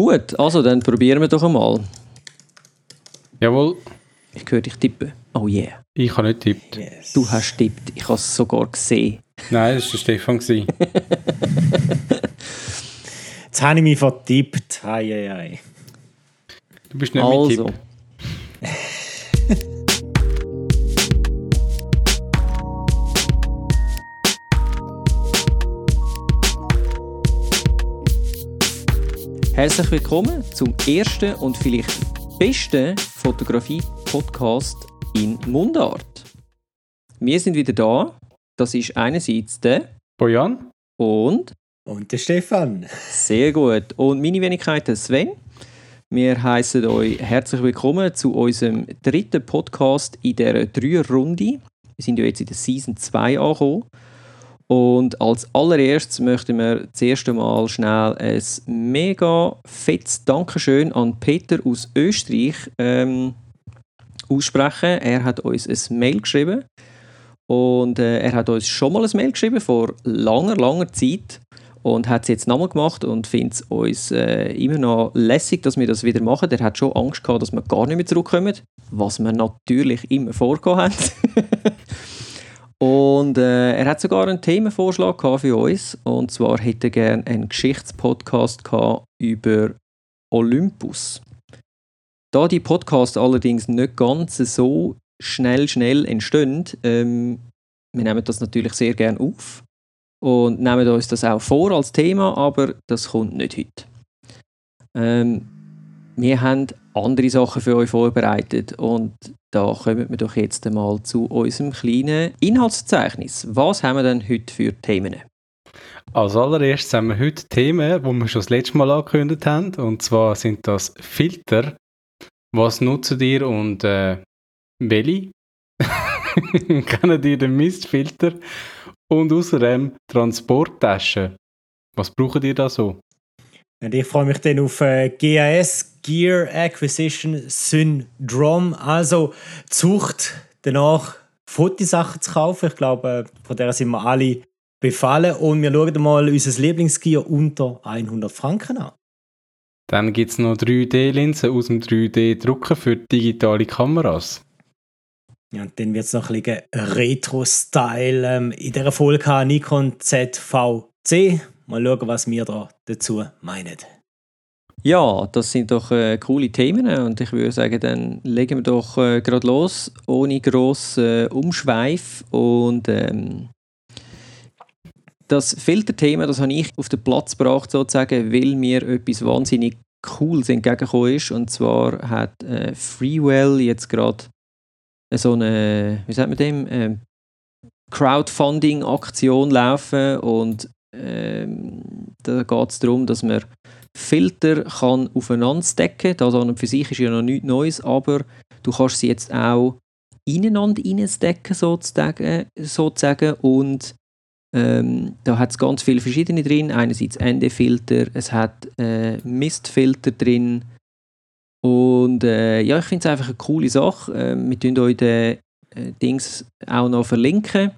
Gut, also dann probieren wir doch einmal. Jawohl, Ich höre dich tippen. Oh yeah. ich habe nicht tippt. Yes. Du hast tippt. Ich habe es sogar gesehen. Nein, das war der Stefan. gewesen. Jetzt habe ich mich vertippt. Hei, hei, hei. Du bist nicht Also, mit Tipp. Herzlich willkommen zum ersten und vielleicht besten Fotografie-Podcast in Mundart. Wir sind wieder da. Das ist einerseits der Bojan? und Und der Stefan. Sehr gut. Und meine Wenigkeit der Sven. Wir heißen euch herzlich willkommen zu unserem dritten Podcast in dieser Dreier-Runde. Wir sind ja jetzt in der Season 2 angekommen. Und als allererstes möchten wir zuerst einmal schnell ein mega fettes Dankeschön an Peter aus Österreich ähm, aussprechen. Er hat uns ein Mail geschrieben. Und äh, er hat uns schon mal ein Mail geschrieben vor langer, langer Zeit und hat es jetzt nochmal gemacht und findet es uns äh, immer noch lässig, dass wir das wieder machen. Er hat schon Angst gehabt, dass wir gar nicht mehr zurückkommen, was wir natürlich immer vorgehabt haben. und äh, er hat sogar einen Themenvorschlag gehabt für uns und zwar hätte er gerne einen Geschichtspodcast gehabt über Olympus. Da die Podcasts allerdings nicht ganz so schnell, schnell entstehen, ähm, wir nehmen das natürlich sehr gerne auf und nehmen uns das auch vor als Thema, aber das kommt nicht heute. Ähm, wir haben andere Sachen für euch vorbereitet und da kommen wir doch jetzt einmal zu unserem kleinen Inhaltsverzeichnis. Was haben wir denn heute für Themen? Als allererstes haben wir heute Themen, die wir schon das letzte Mal angekündigt haben. Und zwar sind das Filter. Was nutzt ihr und äh, welche? Kennen ihr den Mistfilter? Und außerdem Transporttaschen. Was braucht ihr da so? Und ich freue mich dann auf äh, GAS, Gear Acquisition Syndrome. Also die Sucht danach, Fotosachen zu kaufen. Ich glaube, äh, von der sind wir alle befallen. Und wir schauen mal unser Lieblingsgear unter 100 Franken an. Dann gibt es noch 3D-Linsen aus dem 3D-Drucker für digitale Kameras. Ja, und dann wird es noch ein bisschen Retro-Style. Ähm, in dieser Folge Nikon ZVC. Mal schauen, was wir da dazu meinen. Ja, das sind doch äh, coole Themen und ich würde sagen, dann legen wir doch äh, gerade los, ohne grossen äh, Umschweif. Und ähm, das Filterthema, das habe ich auf den Platz gebracht, sozusagen, weil mir etwas wahnsinnig Cooles entgegengekommen ist. Und zwar hat äh, Freewell jetzt gerade so eine, wie sagt man dem, ähm, Crowdfunding-Aktion laufen und ähm, da geht es darum, dass man Filter kann aufeinander stacken. Das an und für sich ist ja noch nichts Neues, aber du kannst sie jetzt auch ineinander reinstacken sozusagen, sozusagen und ähm, da hat es ganz viele verschiedene drin. Einerseits ND-Filter, es hat äh, Mistfilter drin und äh, ja, ich finde es einfach eine coole Sache. Äh, wir tun euch den äh, Dings auch noch verlinken.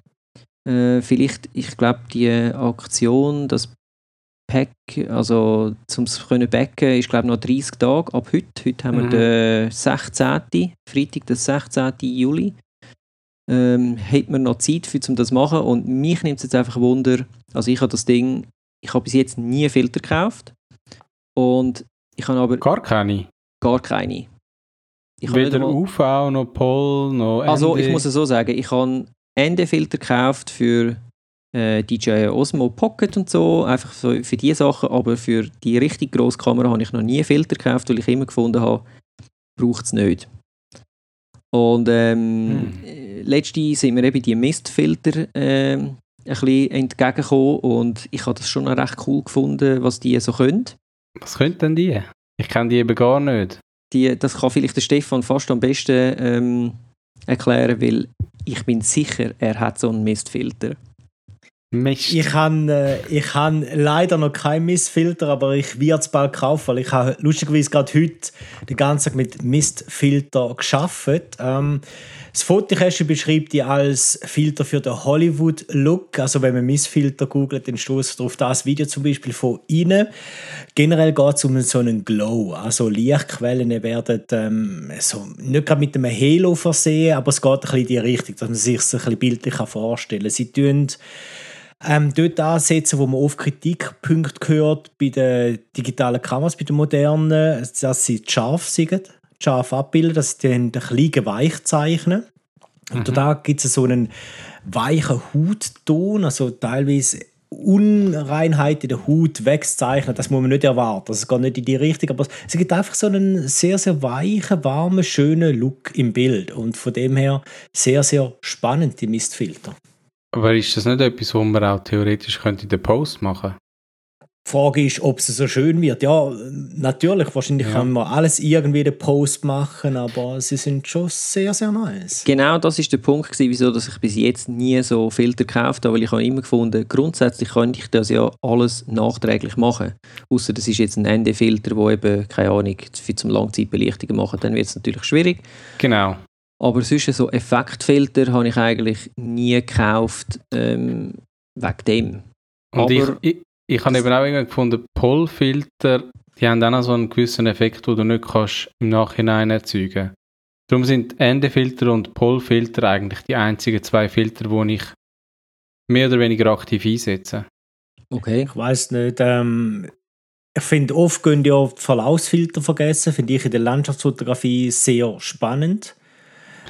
Äh, vielleicht, ich glaube, die Aktion, das Pack, also zum können backen, ist glaube noch 30 Tage ab heute. Heute haben wir Mhm. den 16. Freitag, den 16. Juli. Ähm, hat man noch Zeit für um das zu machen und mich nimmt es jetzt einfach Wunder, also ich habe das Ding, ich habe bis jetzt nie Filter gekauft und ich habe aber Gar keine. gar keine. Ich Weder einmal- UV, noch Pol, noch also ich ND. muss es so sagen, ich habe ND-Filter gekauft für äh, DJI Osmo Pocket und so, einfach so für diese Sachen, aber für die richtig grosse Kamera habe ich noch nie Filter gekauft, weil ich immer gefunden habe, braucht es nicht. Und ähm, Hm. äh, letztens sind mir eben die Mistfilter ähm, ein bisschen entgegengekommen und ich habe das schon recht cool gefunden, was die so können. Was können denn die? Ich kenne die eben gar nicht. die, das kann vielleicht der Stefan fast am besten ähm, erklären, weil ich bin sicher, er hat so einen Mistfilter. Mist. Ich habe äh, ich han leider noch keinen Mistfilter, aber ich werde es bald kaufen, weil ich habe lustigerweise gerade heute den ganzen Tag mit Mistfilter geschafft. Ähm, das Fotokästchen beschreibt die als Filter für den Hollywood-Look. Also wenn man Missfilter googelt, dann stoßt auf das Video zum Beispiel von innen. Generell geht es um so einen Glow. Also Lichtquellen werden ähm, so, nicht gerade mit einem Halo versehen, aber es geht ein bisschen in die Richtung, dass man sich das ein bisschen bildlich vorstellen kann. Sie tun ähm, dort ansetzen, wo man oft Kritikpunkte hört bei den digitalen Kameras, bei den modernen, dass sie scharf sind scharf abbilden, dass sie dann ein weich zeichnen. Und mhm. da gibt es so einen weichen Hautton, also teilweise Unreinheit in der Haut wegzeichnen, das muss man nicht erwarten. Also es geht nicht in die Richtung, aber es gibt einfach so einen sehr, sehr weichen, warmen, schönen Look im Bild und von dem her sehr, sehr spannend, die Mistfilter. Aber ist das nicht etwas, was man auch theoretisch könnte in den Post machen könnte? Die Frage ist, ob es so schön wird. Ja, natürlich, wahrscheinlich ja. kann man alles irgendwie in den Post machen, aber sie sind schon sehr, sehr nice. Genau, das ist der Punkt, gewesen, wieso dass ich bis jetzt nie so Filter gekauft habe, weil ich habe immer gefunden, grundsätzlich könnte ich das ja alles nachträglich machen. Außer das ist jetzt ein ND-Filter, der eben, keine Ahnung, für zum Langzeitbelichtungen macht, dann wird es natürlich schwierig. Genau. Aber sonst so Effektfilter habe ich eigentlich nie gekauft, ähm, wegen dem. Und aber, ich, ich ich habe eben auch irgendwie gefunden, Polfilter, die haben auch noch so einen gewissen Effekt, den du nicht kannst im Nachhinein erzeugen Darum sind Endefilter und Polfilter eigentlich die einzigen zwei Filter, die ich mehr oder weniger aktiv einsetze. Okay. Ich weiß nicht. Ähm, ich finde, oft gehen ja die Verlaufsfilter vergessen. Finde ich in der Landschaftsfotografie sehr spannend.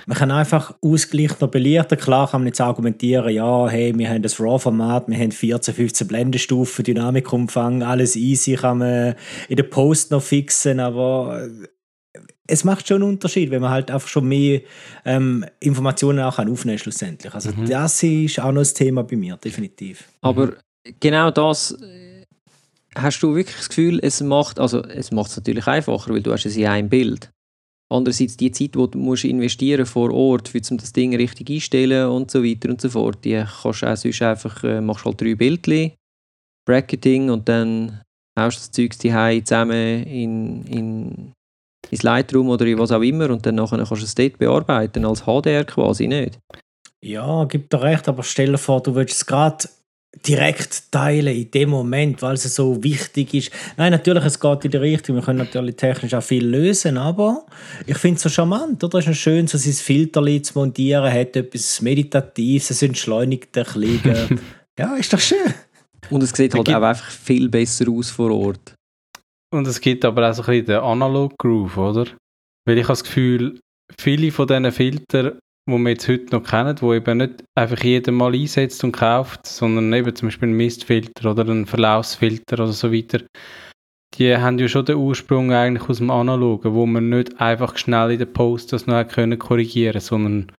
Man kann einfach ausgleichen belichten. Klar kann man jetzt argumentieren, ja, hey, wir haben das RAW-Format, wir haben 14, 15 Blendenstufen, Dynamikumfang, alles easy, kann man in der Post noch fixen, aber äh, es macht schon einen Unterschied, wenn man halt einfach schon mehr ähm, Informationen auch aufnehmen schlussendlich. Also mhm. das ist auch noch ein Thema bei mir, definitiv. Aber genau das äh, hast du wirklich das Gefühl, es macht, also es macht es natürlich einfacher, weil du hast es in einem Bild. Andererseits die Zeit, die du musst investieren vor Ort, um das Ding richtig einstellen und so weiter und so fort, die kannst du auch sonst einfach, äh, machst halt drei Bildchen, Bracketing und dann haust das Zeug die zusammen in, in, ins Lightroom oder in was auch immer und dann nachher kannst du es dort bearbeiten, als HDR quasi, nicht? Ja, gibt dir recht, aber stell dir vor, du willst es gerade direkt teilen in dem Moment, weil es so wichtig ist. Nein, natürlich, es geht in die Richtung. Wir können natürlich technisch auch viel lösen, aber ich finde es so charmant, oder? Es ist schön, so sein Filter zu montieren, hat etwas Meditatives, es entschleunigt ein bisschen. ja, ist doch schön. Und es sieht halt auch einfach viel besser aus vor Ort. Und es gibt aber auch so ein bisschen den Analog-Groove, oder? Weil ich habe das Gefühl, viele von diesen Filtern wo wir jetzt heute noch kennen, wo eben nicht einfach jeder mal einsetzt und kauft, sondern eben zum Beispiel ein Mistfilter oder ein Verlaufsfilter oder so weiter, die haben ja schon den Ursprung eigentlich aus dem Analogen, wo man nicht einfach schnell in der Post das noch können korrigieren sondern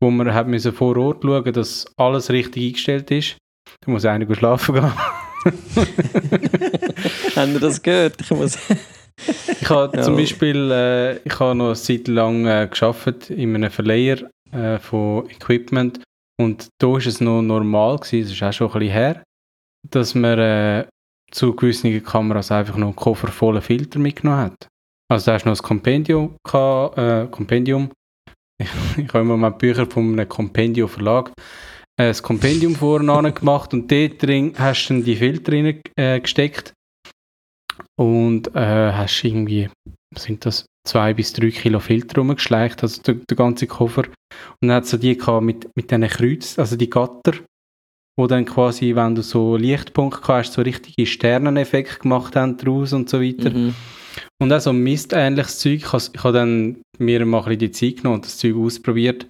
wo man hat müssen vor Ort schauen, dass alles richtig eingestellt ist. Da muss einer schlafen gehen. Haben ihr das gehört? Ich muss ich habe ja. zum Beispiel äh, ich habe noch eine Zeit lang äh, geschafft in einem Verleiher äh, von Equipment. Und da war es noch normal, gewesen, das ist auch schon ein bisschen her, dass man äh, zu gewissen Kameras einfach noch einen Koffer voller Filter mitgenommen hat. Also da hast du noch ein Kompendium, gehabt, äh, Kompendium. ich habe immer mal Bücher von einem Kompendium Verlag äh, das Kompendium vorne gemacht und dort drin hast du dann die Filter rein, äh, gesteckt und äh, hast irgendwie, sind das zwei bis drei Kilo Filter rumgeschleicht, also der ganze Koffer. Und dann hat es die mit, mit diesen Kreuz, also die Gatter, wo dann quasi, wenn du so Lichtpunkte hast, so richtige Sterneneffekte gemacht haben daraus und so weiter. Mhm. Und auch so mistähnliches Zeug. Ich habe, ich habe dann mir mal ein bisschen die Zeit genommen und das Zeug ausprobiert.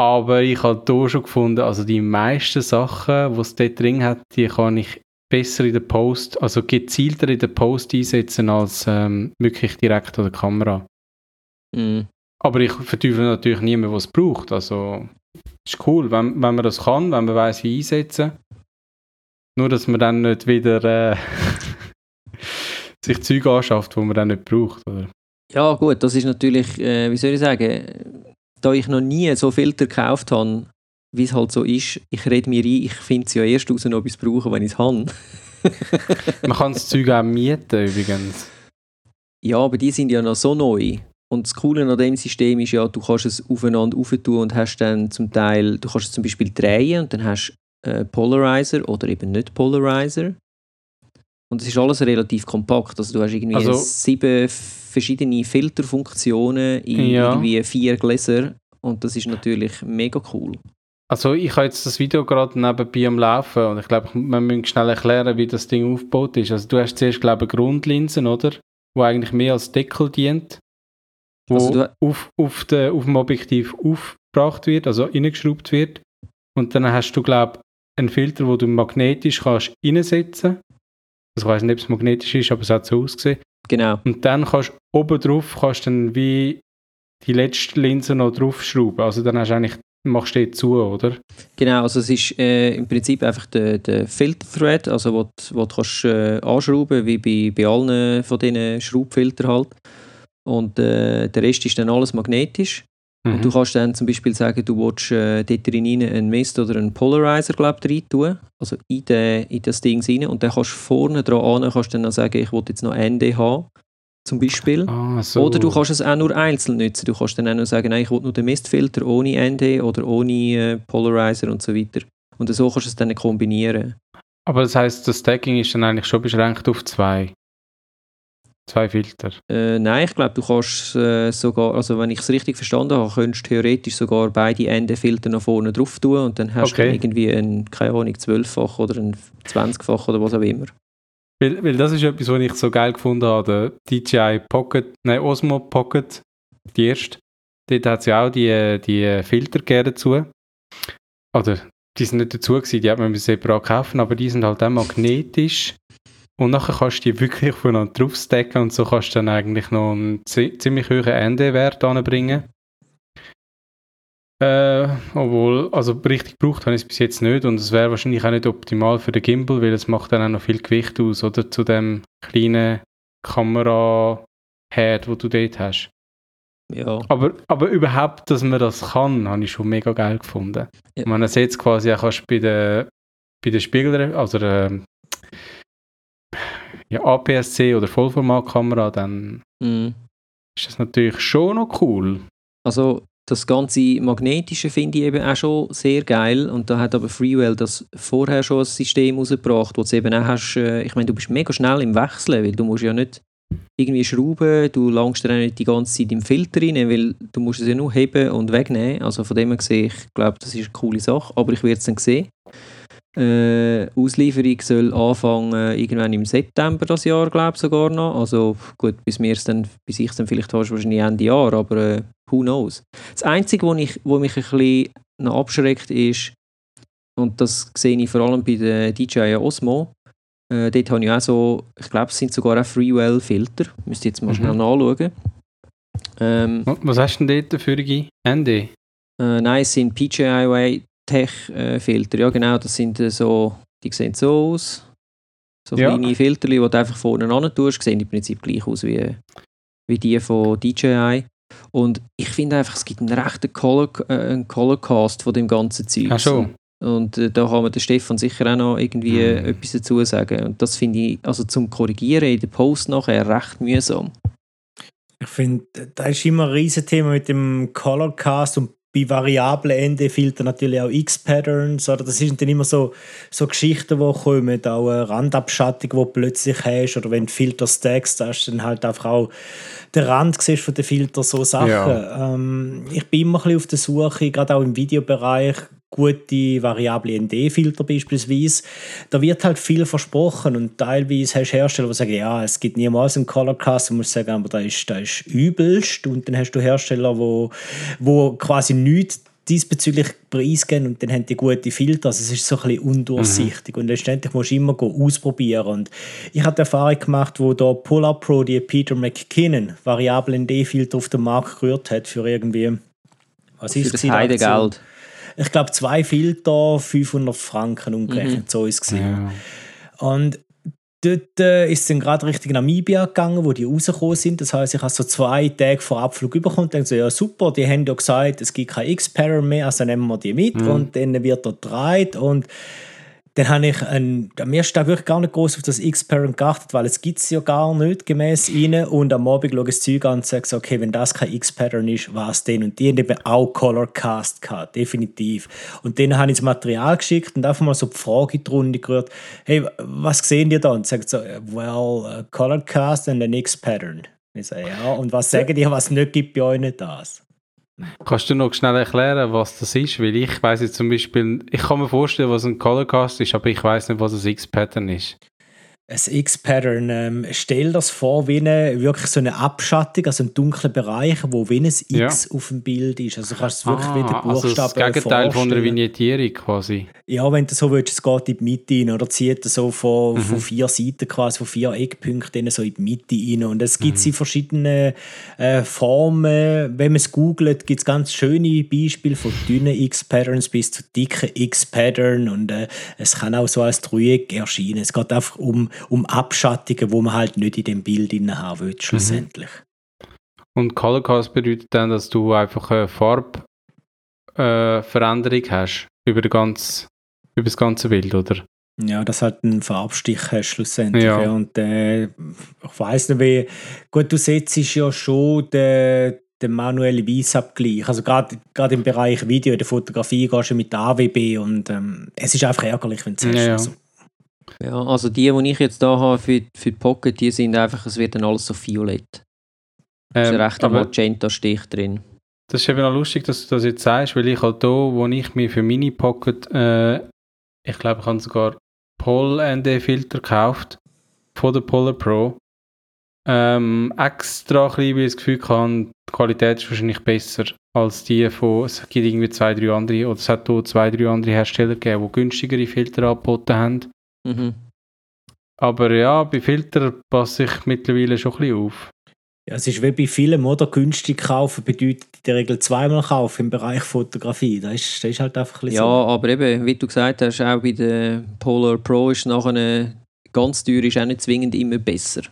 Aber ich habe hier schon gefunden, also die meisten Sachen, die es dort drin hat, die kann ich besser in der Post, also gezielter in der Post einsetzen als ähm, wirklich direkt an der Kamera. Mm. Aber ich verteufle natürlich niemanden, der es braucht. Also ist cool, wenn, wenn man das kann, wenn man weiß, wie einsetzen. Nur, dass man dann nicht wieder äh, sich Zeug anschafft, wo man dann nicht braucht. Oder? Ja, gut, das ist natürlich, äh, wie soll ich sagen, da ich noch nie so Filter gekauft habe, wie es halt so ist, ich rede mir ein, ich finde es ja erst raus, ob ich es brauche, wenn ich es habe. Man kann das Zeug auch mieten übrigens. Ja, aber die sind ja noch so neu. Und das Coole an dem System ist ja, du kannst es aufeinander aufentun und hast dann zum Teil, du kannst es zum Beispiel drehen und dann hast du äh, Polarizer oder eben nicht Polarizer. Und es ist alles relativ kompakt. Also du hast irgendwie Also- sieben verschiedene Filterfunktionen in Ja. irgendwie vier Gläser und das ist natürlich mega cool. Also ich habe jetzt das Video gerade nebenbei am Laufen und ich glaube, wir müssen schnell erklären, wie das Ding aufgebaut ist. Also du hast zuerst, glaube ich, Grundlinsen, oder? Wo eigentlich mehr als Deckel dient. Wo Also du- auf, auf, de, auf dem Objektiv aufgebracht wird, also reingeschraubt wird. Und dann hast du, glaube ich, einen Filter, wo du magnetisch kannst reinsetzen. Also ich weiß nicht, ob es magnetisch ist, aber es hat so ausgesehen. Genau. Und dann kannst du oben drauf kannst dann wie die letzte Linse noch draufschrauben. Also dann hast du eigentlich, machst du die zu, oder? Genau, also es ist äh, im Prinzip einfach der, der Filter-Thread, also wo, du- wo du kannst, äh, anschrauben wie bei, bei allen von diesen Schraubfiltern halt. Und äh, der Rest ist dann alles magnetisch. Mhm. Und du kannst dann zum Beispiel sagen, du willst äh, dort rein einen Mist oder einen Polarizer glaub, rein tun, also in, den, in das Ding rein. Und dann kannst du vorne dran an, kannst dann sagen, ich will jetzt noch ND haben, zum Beispiel. Ah, so. Oder du kannst es auch nur einzeln nutzen. Du kannst dann auch noch sagen, nein, ich will nur den Mistfilter ohne ND oder ohne äh, Polarizer und so weiter. Und so kannst du es dann kombinieren. Aber das heisst, das Stacking ist dann eigentlich schon beschränkt auf zwei. Zwei Filter. Äh, nein, ich glaube, du kannst äh, sogar, also wenn ich es richtig verstanden habe, könntest du theoretisch sogar beide ND-Filter nach vorne drauf tun und dann hast Okay. du irgendwie ein, keine Ahnung, 12-fach oder ein 20-fach oder was auch immer. Weil, weil das ist etwas, was ich so geil gefunden habe. Der DJI Pocket, nein, Osmo Pocket, die erste. Dort hat es ja auch die, die Filter dazu. Oder die sind nicht dazu gewesen, die hat man separat kaufen, aber die sind halt auch magnetisch. Und nachher kannst du die wirklich voneinander draufstacken und so kannst du dann eigentlich noch einen zi- ziemlich hohen ND-Wert anbringen. Äh, obwohl, also richtig gebraucht habe ich es bis jetzt nicht und es wäre wahrscheinlich auch nicht optimal für den Gimbal, weil es macht dann auch noch viel Gewicht aus, oder? Zu dem kleinen Kamera-Herd, wo du dort hast. Ja, Aber, aber überhaupt, dass man das kann, habe ich schon mega geil gefunden. Ja. Man sieht es quasi auch bei der, bei der Spiegel, also der, ja, APS-C oder Vollformatkamera, dann mhm. ist das natürlich schon noch cool. Also das ganze Magnetische finde ich eben auch schon sehr geil und da hat aber Freewell das vorher schon ein System rausgebracht, wo du eben auch hast, äh, ich meine, du bist mega schnell im Wechseln, weil du musst ja nicht irgendwie schrauben, du langst dann nicht die ganze Zeit im Filter rein, weil du musst es ja nur heben und wegnehmen, also von dem her gesehen, ich glaube, das ist eine coole Sache, aber ich werde es dann sehen. Äh, Auslieferung soll anfangen irgendwann im September das Jahr, glaube ich sogar noch. Also gut, bis mir dann, bis ich es dann vielleicht habe, ist wahrscheinlich Ende Jahr, aber äh, who knows. Das Einzige, was ich, wo mich ein bisschen noch abschreckt, ist, und das sehe ich vor allem bei der DJI Osmo, äh, dort habe ich auch so, ich glaube, es sind sogar auch Freewell-Filter. Müsst ihr jetzt mal Mhm. schnell nachschauen. Ähm, Was hast du denn dort für ND? äh, nein, es sind PJI Tech-Filter. Ja, genau, das sind äh, so, die sehen so aus. So Ja. kleine Filter, die du einfach vorne ran tust, sehen im Prinzip gleich aus wie, wie die von DJI. Und ich finde einfach, es gibt einen rechten Color, äh, einen Colorcast von dem ganzen Zeug. Ach schon. Und äh, da kann man der Stefan sicher auch noch irgendwie äh, Mhm. etwas dazu sagen. Und das finde ich, also zum Korrigieren in der Post nachher recht mühsam. Ich finde, da ist immer ein Riesenthema mit dem Colorcast und bei variablen ND-Filtern natürlich auch X-Patterns. Oder das sind dann immer so, so Geschichten, die kommen, auch eine Randabschattung, die du plötzlich hast. Oder wenn du Filter stackst, hast du dann halt einfach auch den Rand siehst von den Filtern, so Sachen. Ja. Ähm, ich bin immer ein bisschen auf der Suche, gerade auch im Videobereich, gute variable ND-Filter beispielsweise. Da wird halt viel versprochen und teilweise hast du Hersteller, die sagen, ja, es gibt niemals einen Colorcast, und musst sagen, aber da ist, da ist übelst. Und dann hast du Hersteller, wo, wo quasi nichts diesbezüglich preisgeben und dann haben die gute Filter. Also es ist so ein bisschen undurchsichtig und letztendlich musst du immer ausprobieren. Und ich habe die Erfahrung gemacht, wo da Polar Pro, die Peter McKinnon, variable ND-Filter auf den Markt gerührt hat für irgendwie, was Für ist das? Heidegeld. Ich glaube, zwei Filter, 500 Franken umgerechnet, so ist es. Ja. Und dort äh, ist es dann gerade Richtung Namibia gegangen, wo die rausgekommen sind. Das heißt, ich habe so zwei Tage vor Abflug bekommen und denke so, ja super, die haben ja gesagt, es gibt kein X-Pattern mehr, also nehmen wir die mit mhm. und dann wird er gedreht und dann habe ich ein, am ersten Tag wirklich gar nicht groß auf das X-Parent geachtet, weil es gibt es ja gar nicht gemäß ihnen. Und am Abend schaue ich das Zeug an und sage, okay, wenn das kein X-Pattern ist, was denn? Und die haben eben auch Colorcast gehabt, definitiv. Und dann habe ich das Material geschickt und einfach mal so die Frage in die Runde gerührt, hey, was sehen die da? Und sagt so, well, Colorcast and an X-Pattern. Ich sage, ja, und was sagen die, was nicht gibt bei euch nicht das? Kannst du noch schnell erklären, was das ist? Weil ich weiß jetzt zum Beispiel, ich kann mir vorstellen, was ein Colorcast ist, aber ich weiß nicht, was ein X-Pattern ist ein X-Pattern. Ähm, stell das vor wie eine, wirklich so eine Abschattung, also ein dunkler Bereich, wo wie ein X ja. auf dem Bild ist. Also kannst du es wirklich ah, wie den Buchstaben also das Gegenteil vorstellen. von einer Vignettierung quasi. Ja, wenn du so willst, es geht in die Mitte rein oder zieht so von, mhm. von vier Seiten quasi, von vier Eckpunkten so in die Mitte rein. Und es gibt mhm. in verschiedenen äh, Formen. Wenn man es googelt, gibt es ganz schöne Beispiele von dünnen X-Patterns bis zu dicken X-Pattern und äh, es kann auch so als Dreieck erscheinen. Es geht einfach um um Abschattungen, wo man halt nicht in dem Bild haben will, schlussendlich. Mhm. Und Colorcast bedeutet dann, dass du einfach eine Farbveränderung äh, hast über, ganz, über das ganze Bild, oder? Ja, das halt einen Farbstich hast schlussendlich. Ja. Und äh, ich weiß nicht, wie gut du setzt ja schon den, den manuellen Weißabgleich. Also gerade im Bereich Video, der Fotografie gehst du mit AWB und ähm, es ist einfach ärgerlich, wenn du es hast. Ja, also, ja, also die, die ich jetzt da habe für, für die Pocket, die sind einfach, es wird dann alles so violett. Ähm, ist recht ein Magenta-Stich drin. Das ist eben auch lustig, dass du das jetzt sagst, weil ich halt da, wo ich mir für Mini Pocket, äh, ich glaube, ich habe sogar Pol-ND-Filter gekauft von der Polar Pro. Ähm, extra ein bisschen, weil ich das Gefühl habe, die Qualität ist wahrscheinlich besser als die von, es gibt irgendwie zwei, drei andere, oder es hat hier zwei, drei andere Hersteller gegeben, die günstigere Filter angeboten haben. Mhm. Aber ja, bei Filtern passe ich mittlerweile schon ein bisschen auf. Ja, es ist wie bei Filmen, oder? Günstig kaufen bedeutet in der Regel zweimal kaufen im Bereich Fotografie. Das ist, das ist halt einfach ein bisschen Ja, so. aber eben, wie du gesagt hast, auch bei der Polar Pro ist nachher eine ganz teuer ist auch nicht zwingend immer besser.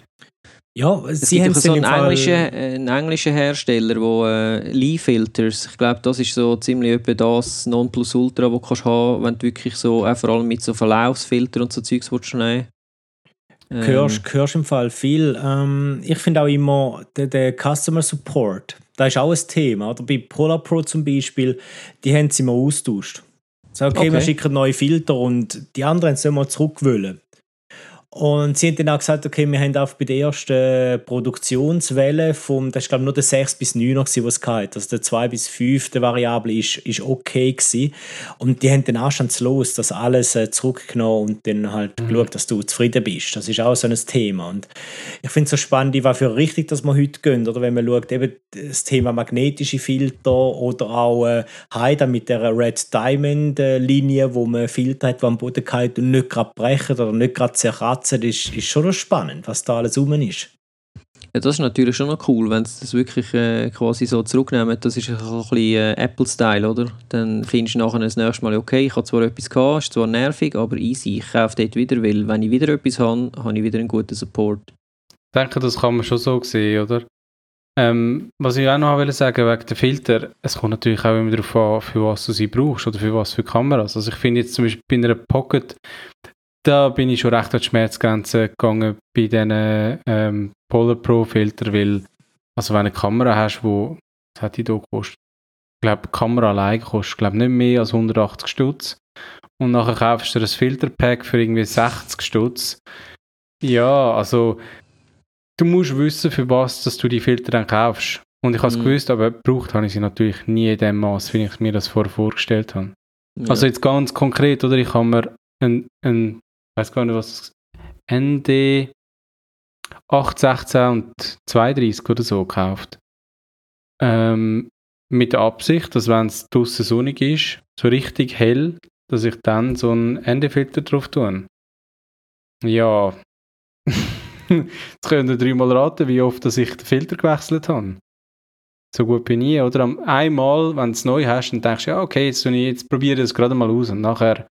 Ja, es sie haben so einen englischen, einen englischen Hersteller, der äh, Lee Filters, ich glaube, das ist so ziemlich etwa das Nonplusultra, was du kannst haben, wenn du wirklich so, äh, vor allem mit so Verlaufsfiltern und so Zeugs willst nehmen ähm. Hörst, hörst im Fall viel. Ähm, ich finde auch immer der, der Customer Support, da ist auch ein Thema. Oder bei Polar Pro zum Beispiel, die haben sie immer austauscht. So, okay, okay, wir schicken neue Filter und die anderen sollen mal zurück wollen. Und sie haben dann auch gesagt, okay, wir haben auch bei der ersten Produktionswelle vom, das ist glaube ich nur der 6 bis 9 er was es hatte. Also der 2 bis 5 der Variable ist, ist okay gewesen. Und die haben dann anstandslos das alles äh, zurückgenommen und dann halt mhm. geschaut, dass du zufrieden bist. Das ist auch so ein Thema. Und ich finde es so spannend, ich war für richtig, dass wir heute gehen, oder wenn man schaut, eben das Thema magnetische Filter oder auch äh, Haida mit der Red Diamond äh, Linie, wo man Filter hat, die am Boden geht und nicht gerade brechen oder nicht gerade zerraten Katzen ist, ist schon noch spannend, was da alles rum ist. Ja, das ist natürlich schon noch cool, wenn sie das wirklich äh, quasi so zurücknehmen. Das ist ein bisschen äh, Apple-Style, oder? Dann findest du nachher das nächste Mal, okay, ich habe zwar etwas gehabt, ist zwar nervig, aber easy, ich kaufe dort wieder, weil wenn ich wieder etwas habe, habe ich wieder einen guten Support. Ich denke, das kann man schon so sehen, oder? Ähm, was ich auch noch will sagen wegen der Filter, es kommt natürlich auch immer darauf an, für was du sie brauchst oder für was für Kameras. Also ich finde jetzt zum Beispiel bei einer Pocket, da bin ich schon recht an die Schmerzgrenze gegangen bei diesen ähm, Polar Pro Filter, weil also wenn du eine Kamera hast, wo was hat die da gekostet? Ich glaube, die Kamera allein kostet glaube nicht mehr als 180 Stutz und nachher kaufst du ein Filterpack für irgendwie 60 Stutz. Ja, also du musst wissen, für was dass du die Filter dann kaufst. Und ich habe es mhm. gewusst, aber gebraucht habe ich sie natürlich nie in dem Maß, wie ich mir das vorher vorgestellt habe. Ja. Also jetzt ganz konkret, oder? Ich habe mir ein, ein weiß gar nicht, was ND 816 und 32 oder so gekauft. Ähm, mit der Absicht, dass wenn es draußen sonnig ist, so richtig hell, dass ich dann so einen ND-Filter drauf tue. Ja. Jetzt könnt ihr dreimal raten, wie oft dass ich den Filter gewechselt habe. So gut bin ich, oder? Einmal, wenn du es neu hast, dann denkst du, ja, okay, jetzt, jetzt probiere ich das gerade mal aus und nachher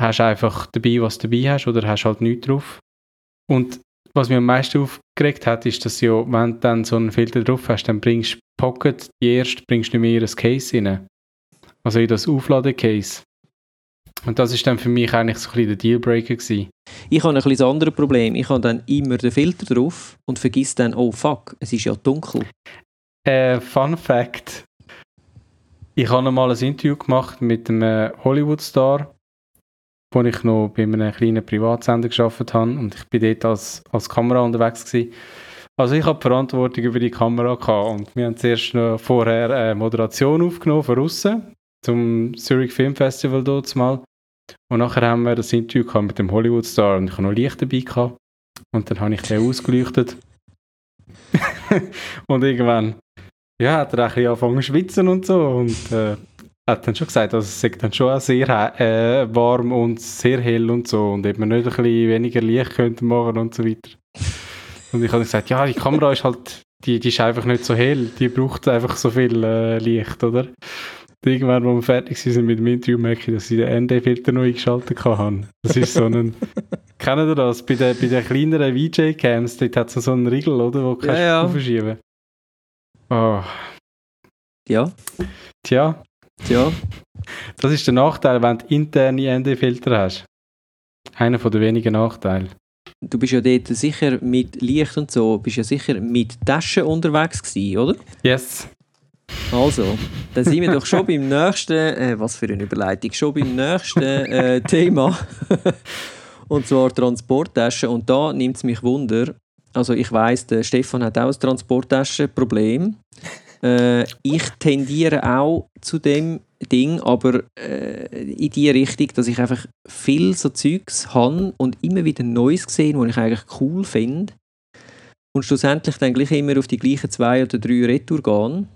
hast du einfach dabei, was du dabei hast oder hast halt nichts drauf. Und was mich am meisten aufgeregt hat, ist, dass ja, wenn du dann so einen Filter drauf hast, dann bringst du Pocket, die erste bringst du nicht mehr in das Case rein. Also in das Aufladecase. Und das ist dann für mich eigentlich so ein bisschen der Dealbreaker gewesen. Ich habe ein bisschen das andere Problem. Ich habe dann immer den Filter drauf und vergiss dann, oh fuck, es ist ja dunkel. Äh, Fun Fact. Ich habe mal ein Interview gemacht mit einem Hollywood-Star, wo ich noch bei einem kleinen Privatsender geschafft habe und ich bin dort als, als Kamera unterwegs gewesen. Also ich habe die Verantwortung über die Kamera gehabt und wir haben zuerst noch vorher eine Moderation aufgenommen von außen zum Zurich Film Festival dort mal. Und nachher haben wir das Interview mit dem Hollywood Star und ich habe noch Licht dabei gehabt. Und dann habe ich den ausgeleuchtet. Und irgendwann ja, hat er ein bisschen angefangen zu schwitzen und so und äh, hat dann schon gesagt, also es ist dann schon auch sehr äh, warm und sehr hell und so und man nicht ein bisschen weniger Licht könnte machen und so weiter. Und ich habe gesagt, ja, die Kamera ist halt, die, die ist einfach nicht so hell, die braucht einfach so viel äh, Licht, oder? Und irgendwann, als wir fertig sind mit dem Interview, merke ich, dass ich den ND-Filter neu eingeschaltet habe. Das ist so ein, kennen ihr das? Bei den, bei den kleineren VJ-Cams, dort hat es so einen Riegel, oder, wo du Ja, ja. verschieben Oh, Ja, tja, ja. das ist der Nachteil, wenn du interne ND-Filter hast. Einer von den wenigen Nachteilen. Du bist ja dort sicher mit Licht und so, bist ja sicher mit Taschen unterwegs gewesen, oder? Yes. Also, dann sind wir doch schon beim nächsten, äh, was für eine Überleitung, schon beim nächsten äh, Thema. und zwar Transporttaschen. Und da nimmt es mich Wunder. Also ich weiß, der Stefan hat auch ein Transporttaschenproblem. Äh, ich tendiere auch zu dem Ding, aber äh, in die Richtung, dass ich einfach viel so Zeugs habe und immer wieder Neues gesehen, was ich eigentlich cool finde. Und schlussendlich dann gleich immer auf die gleichen zwei oder drei Retour gehen.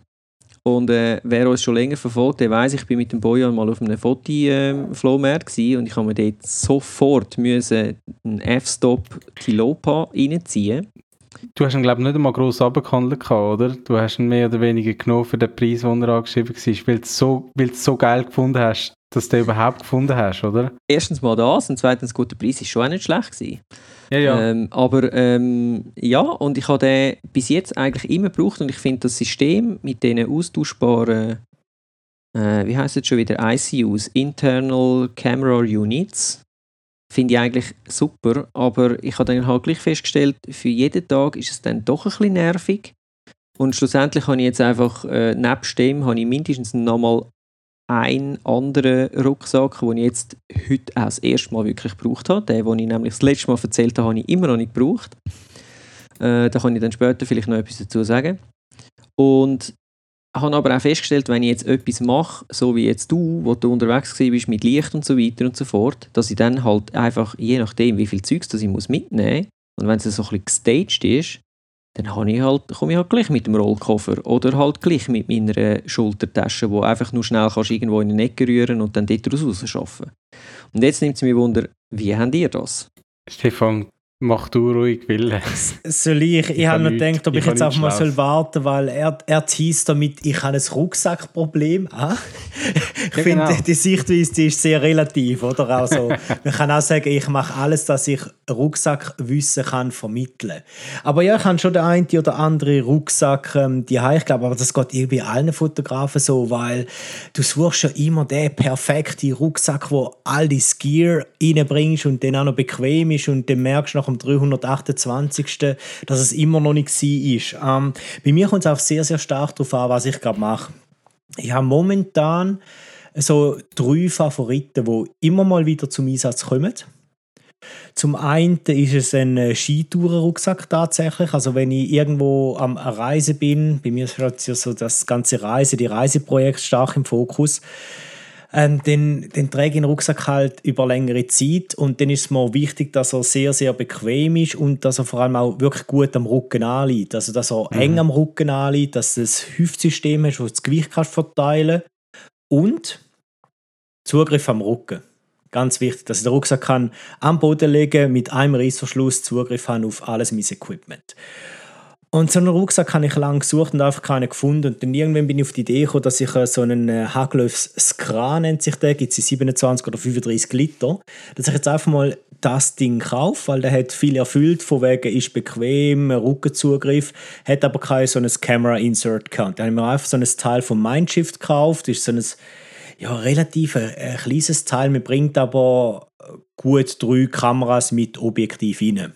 Und äh, wer uns schon länger verfolgt, der weiß, ich bin mit dem Bojan mal auf einem Foti-Flohmarkt ähm, und ich habe mir dort sofort müssen einen F-Stop Tilopa reinziehen. Du hast ihn, glaube ich, nicht einmal gross abgehandelt, oder? Du hast ihn mehr oder weniger genommen für den Preis, den er angeschrieben war, weil du es so, so geil gefunden hast, dass du den überhaupt gefunden hast, oder? Erstens mal das und zweitens, gut, der Preis war schon auch nicht schlecht. Gewesen. Ja, ja. Ähm, aber ähm, ja, und ich habe den bis jetzt eigentlich immer gebraucht und ich finde das System mit diesen austauschbaren, äh, wie heißt es schon wieder, ICUs, Internal Camera Units, finde ich eigentlich super, aber ich habe dann halt gleich festgestellt, für jeden Tag ist es dann doch ein bisschen nervig. Und schlussendlich habe ich jetzt einfach, äh, nebst dem, habe ich mindestens nochmal einen anderen Rucksack, den ich jetzt heute auch das erste Mal wirklich gebraucht habe. Den, den ich nämlich das letzte Mal erzählt habe, habe ich immer noch nicht gebraucht. Äh, da kann ich dann später vielleicht noch etwas dazu sagen. Und habe aber auch festgestellt, wenn ich jetzt etwas mache, so wie jetzt du, wo du unterwegs bist mit Licht und so weiter und so fort, dass ich dann halt einfach, je nachdem, wie viel Zeugs das ich muss mitnehmen und wenn es so ein bisschen gestaged ist, dann habe ich halt, komme ich halt gleich mit dem Rollkoffer oder halt gleich mit meiner Schultertasche, wo einfach nur schnell kannst irgendwo in eine Ecke rühren und dann dort raus arbeiten. Und jetzt nimmt es mich Wunder, wie habt ihr das? Stefan, mach du ruhig Wille. Soll ich? Ich, Ich habe noch gedacht, ob ich ich, jetzt auch mal Schlaues. soll warten weil er, er teast damit, ich habe ein Rucksackproblem. Ah? Ich Ja, finde, genau. die Sichtweise die ist sehr relativ. Oder? Also, man kann auch sagen, ich mache alles, dass ich Rucksackwissen kann vermitteln Aber ja, ich habe schon den einen oder andere Rucksack ähm, die ich glaube, aber das geht irgendwie allen Fotografen so, weil du suchst ja immer den perfekten Rucksack, wo all dein Gear reinbringst und dann auch noch bequem ist und dann merkst du nach dem 328. dass es immer noch nicht war. Ähm, bei mir kommt es auch sehr, sehr stark darauf an, was ich gerade mache. Ich habe momentan so drei Favoriten, die immer mal wieder zum Einsatz kommen. Zum einen ist es ein äh, Skitourenrucksack tatsächlich. Also wenn ich irgendwo am Reisen bin, bei mir ist jetzt ja so das ganze Reise, die Reiseprojekte stark im Fokus, ähm, dann, dann trage ich den Rucksack halt über längere Zeit und dann ist es mir wichtig, dass er sehr, sehr bequem ist und dass er vor allem auch wirklich gut am Rücken anliegt. Also dass er eng am Rücken anliegt, dass du ein Hüftsystem hast, wo du das Gewicht kannst verteilen und Zugriff am Rücken. Ganz wichtig, dass ich den Rucksack kann am Boden legen mit einem Reissverschluss Zugriff haben auf alles mein Equipment. Und so einen Rucksack habe ich lange gesucht und einfach keinen gefunden. Und dann irgendwann bin ich auf die Idee gekommen, dass ich äh, so einen äh, Haglöfs Skra nennt sich der, gibt es in 27 oder 35 Liter, dass ich jetzt einfach mal das Ding kaufe, weil der hat viel erfüllt, von wegen ist bequem, Rückenzugriff, hat aber kein so ein Camera Insert gehabt. Da habe ich mir einfach so ein Teil von Mindshift gekauft, ist so ein ja, relativ äh, ein kleines Teil, man bringt aber gut drei Kameras mit Objektiv rein.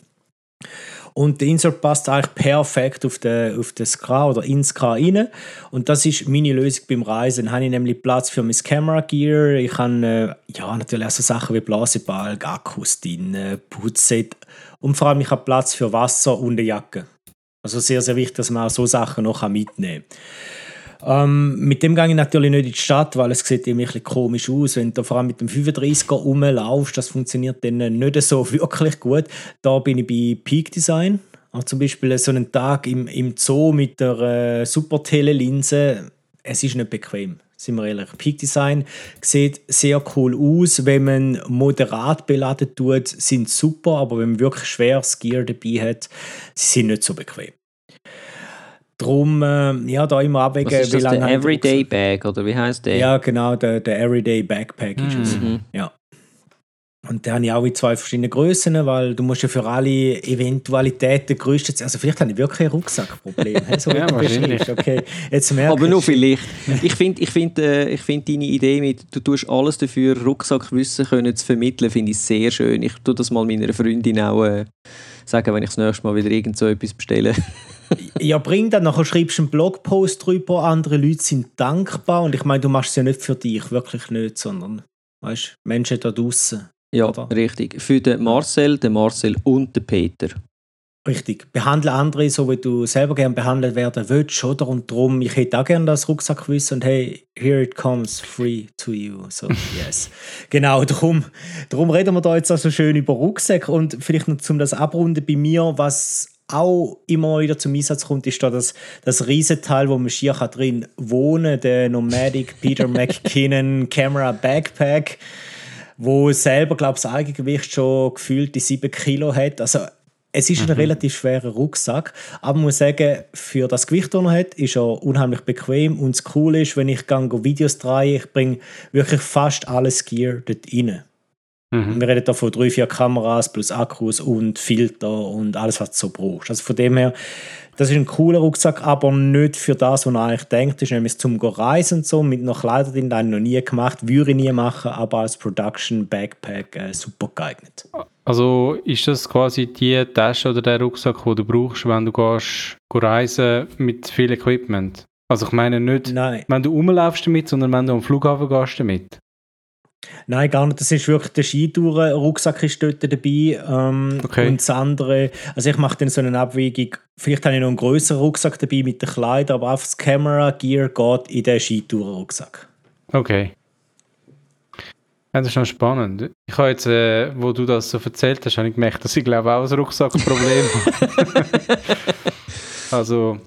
Und der Insert passt eigentlich perfekt auf den, auf den Skra oder ins Skra rein. Und das ist meine Lösung beim Reisen. Dann habe ich nämlich Platz für mein Camera Gear. Ich habe äh, ja, natürlich auch so Sachen wie Blasebalg, Akkus drin, Putzset. Und vor allem ich habe Platz für Wasser und eine Jacke. Also sehr, sehr wichtig, dass man auch so Sachen noch mitnehmen kann. Ähm, mit dem gehe ich natürlich nicht in die Stadt, weil es sieht irgendwie ein bisschen komisch aus. Wenn du vor allem mit dem 35er rumlaufst, das funktioniert dann nicht so wirklich gut. Da bin ich bei Peak Design. Auch zum Beispiel so einen Tag im, im Zoo mit der äh, super Telelinse. Es ist nicht bequem sind wir ehrlich. Peak Design sieht sehr cool aus. Wenn man moderat beladen tut, sind super, aber wenn man wirklich schweres Gear dabei hat, sie sind nicht so bequem. Drum, äh, ja, da immer abwägen, Was ist das, der Everyday Bag, oder wie heißt der? Ja, genau, der, der Everyday Backpack ist es. Mhm. Ja. Und da habe ich auch in zwei verschiedene Größen, weil du musst ja für alle Eventualitäten gerüstet sein. Also vielleicht habe ich wirklich ein Rucksackproblem. so ja, wahrscheinlich. Okay, jetzt Aber nur vielleicht. Ich finde ich find, äh, ich find deine Idee mit, du tust alles dafür, Rucksackwissen können zu vermitteln, finde ich sehr schön. Ich tue das mal meiner Freundin auch äh, sagen, wenn ich das nächste Mal wieder irgend so etwas bestelle. Ja, bring dann, nachher schreibst du einen Blogpost drüber, andere Leute sind dankbar und ich meine, du machst es ja nicht für dich, wirklich nicht, sondern, weißt, Menschen da draußen. Ja, oder? richtig. Für den Marcel, den Marcel und den Peter. Richtig. Behandle andere so, wie du selber gerne behandelt werden willst, oder? Und darum, ich hätte auch gerne das Rucksackwissen und hey, here it comes, free to you. So, yes. genau, darum, darum reden wir da jetzt auch so schön über Rucksack und vielleicht noch zum das abrunden bei mir, was auch immer wieder zum Einsatz kommt, ist da das, das Riesenteil, wo man schier drin wohnen kann, der Nomadic Peter McKinnon Camera Backpack, wo selber, glaube ich, das Eigengewicht schon gefühlt die 7 Kilo hat. Also es ist ein mhm. relativ schwerer Rucksack, aber man muss sagen, für das Gewicht, das er hat, ist er unheimlich bequem und das Coole ist, wenn ich Videos drehe, ich bringe wirklich fast alles Gear dort rein. Mhm. Wir reden da von drei, vier Kameras plus Akkus und Filter und alles, was du so brauchst. Also von dem her, das ist ein cooler Rucksack, aber nicht für das, was man eigentlich denkt. Das ist nämlich zum Reisen und so, mit noch Kleider drin, das noch nie gemacht, würde ich nie machen, aber als Production Backpack äh, super geeignet. Also ist das quasi die Tasche oder der Rucksack, den du brauchst, wenn du gehst, gehst reisen mit viel Equipment? Also ich meine nicht, Nein. wenn du rumlaufst damit, sondern wenn du am Flughafen gehst damit. Nein, gar nicht. Das ist wirklich der Skitouren-Rucksack ist dort dabei. Ähm, okay. Und das andere, also ich mache dann so eine Abwägung, vielleicht habe ich noch einen größeren Rucksack dabei mit den Kleidern, aber auf das Camera Gear geht in den Skitouren-Rucksack. Okay. Ja, das ist noch spannend. Ich habe jetzt, äh, wo du das so erzählt hast, habe ich gemerkt, dass ich glaube auch ein Rucksackproblem habe. also,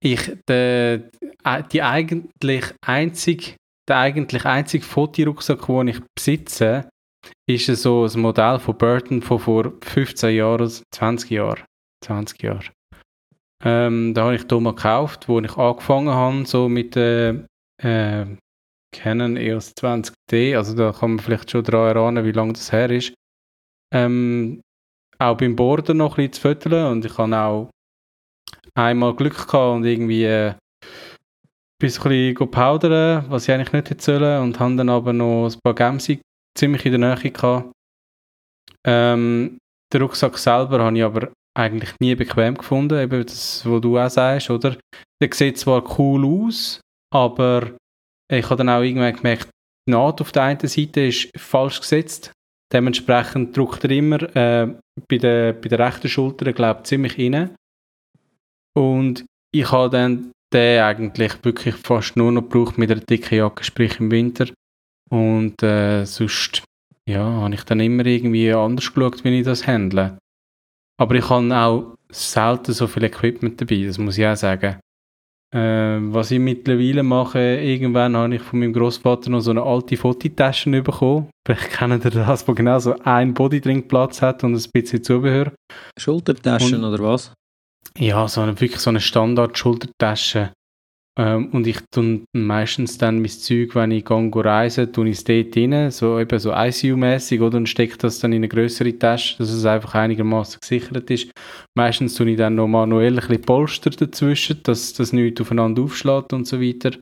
ich, de, die eigentlich einzige der eigentlich einzige Fotorucksack, den ich besitze, ist so ein Modell von Burton von vor 15 Jahren, 20 Jahren. 20 Jahren. Ähm, da habe ich hier mal gekauft, wo ich angefangen habe, so mit der äh, Canon EOS 20D. Also da kann man vielleicht schon daran erinnern, wie lange das her ist. Ähm, auch beim Boarden noch ein bisschen zu föteln und ich habe auch einmal Glück gehabt und irgendwie äh, bisschen powdern, was ich eigentlich nicht hätte sollen und haben dann aber noch ein paar Games ziemlich in der Nähe gehabt. Ähm, den Rucksack selber habe ich aber eigentlich nie bequem gefunden, eben das, was du auch sagst, oder? Der sieht zwar cool aus, aber ich habe dann auch irgendwann gemerkt, die Naht auf der einen Seite ist falsch gesetzt. Dementsprechend drückt er immer äh, bei, der, bei der rechten Schulter, glaube ziemlich rein. Und ich habe dann den eigentlich wirklich fast nur noch braucht mit einer dicken Jacke, sprich im Winter. Und äh, sonst ja, habe ich dann immer irgendwie anders geschaut, wie ich das handle. Aber ich habe auch selten so viel Equipment dabei, das muss ich auch sagen. Äh, was ich mittlerweile mache, irgendwann habe ich von meinem Großvater noch so eine alte Fototasche bekommen. Vielleicht kennt ihr das, wo genau so ein Bodydrink Platz hat und ein bisschen Zubehör. Schultertaschen und, oder was? Ja, so eine, wirklich so eine Standard-Schultertasche. Ähm, und ich tue meistens dann mein Zeug, wenn ich gehe reisen, tue ich es dort rein, so eben so ICU-mäßig, oder? Und stecke das dann in eine größere Tasche, dass es einfach einigermaßen gesichert ist. Meistens tue ich dann noch manuell ein bisschen Polster dazwischen, dass das nichts aufeinander aufschlägt und so weiter.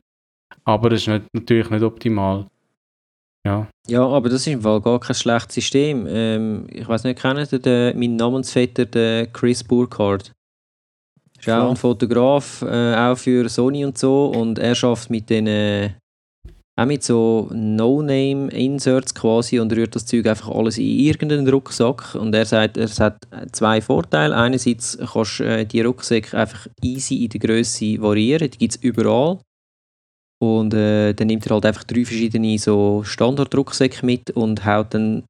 Aber das ist nicht, natürlich nicht optimal. Ja. Ja, aber das ist im Fall gar kein schlechtes System. Ähm, ich weiß nicht, ihr den, meinen Namensvetter, den Chris Burkhardt? Ist auch ein Fotograf, äh, auch für Sony und so. Und er schafft mit den äh, auch mit so No-Name-Inserts quasi und rührt das Zeug einfach alles in irgendeinen Rucksack. Und er sagt, es hat zwei Vorteile. Einerseits kannst du äh, die Rucksäcke einfach easy in der Größe variieren, die gibt es überall. Und äh, dann nimmt er halt einfach drei verschiedene so Standard-Rucksäcke mit und haut dann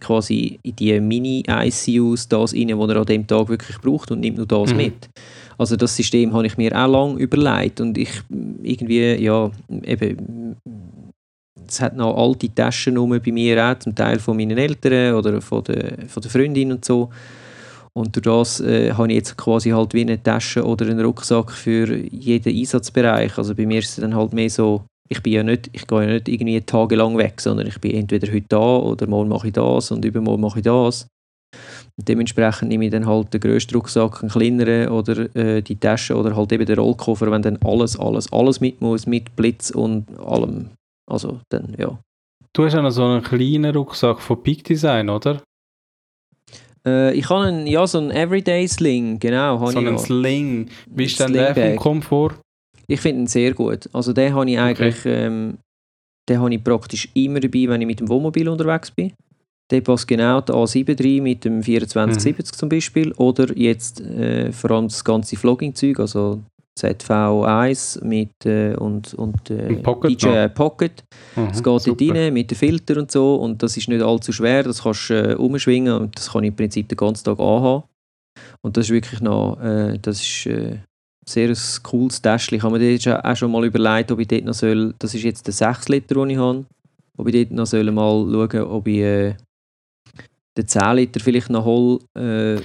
quasi in die Mini-ICUs das rein, was er an dem Tag wirklich braucht und nimmt nur das mhm. mit. Also das System habe ich mir auch lange überlegt und ich irgendwie, ja, eben, es hat noch alte Taschen bei mir auch, zum Teil von meinen Eltern oder von der, von der Freundin und so. Und durch das äh, habe ich jetzt quasi halt wie eine Tasche oder einen Rucksack für jeden Einsatzbereich. Also bei mir ist es dann halt mehr so, ich bin ja nicht, ich gehe ja nicht irgendwie tagelang weg, sondern ich bin entweder heute da oder morgen mache ich das und übermorgen mache ich das. Und dementsprechend nehme ich dann halt den grössten Rucksack, einen kleineren oder äh, die Tasche oder halt eben den Rollkoffer, wenn dann alles, alles, alles mit muss, mit Blitz und allem. Also dann, ja. Du hast ja noch so einen kleinen Rucksack von Peak Design, oder? Äh, ich habe einen, ja, so einen Everyday Sling, genau. So einen Sling. Wie ist denn der vom Komfort? Ich finde ihn sehr gut. Also den habe ich eigentlich, okay. ähm, den habe ich praktisch immer dabei, wenn ich mit dem Wohnmobil unterwegs bin. Der passt genau die A7 rein mit dem 2470 mhm. zum Beispiel. Oder jetzt äh, vor allem das ganze Vlogging-Zeug, also ZV1 mit, äh, und, und äh, Pocket DJI Pocket. Mhm, das geht super. dort rein mit den Filtern und so und das ist nicht allzu schwer, das kannst du äh, umschwingen und das kann ich im Prinzip den ganzen Tag anhaben. Und das ist wirklich noch, äh, das ist äh, sehr ein cooles Täschchen. Ich habe mir dort auch schon mal überlegt, ob ich dort noch soll, das ist jetzt der 6 Liter, den ich habe, ob ich dort noch soll mal schauen ob ich äh, den 10 Liter vielleicht noch hole, äh,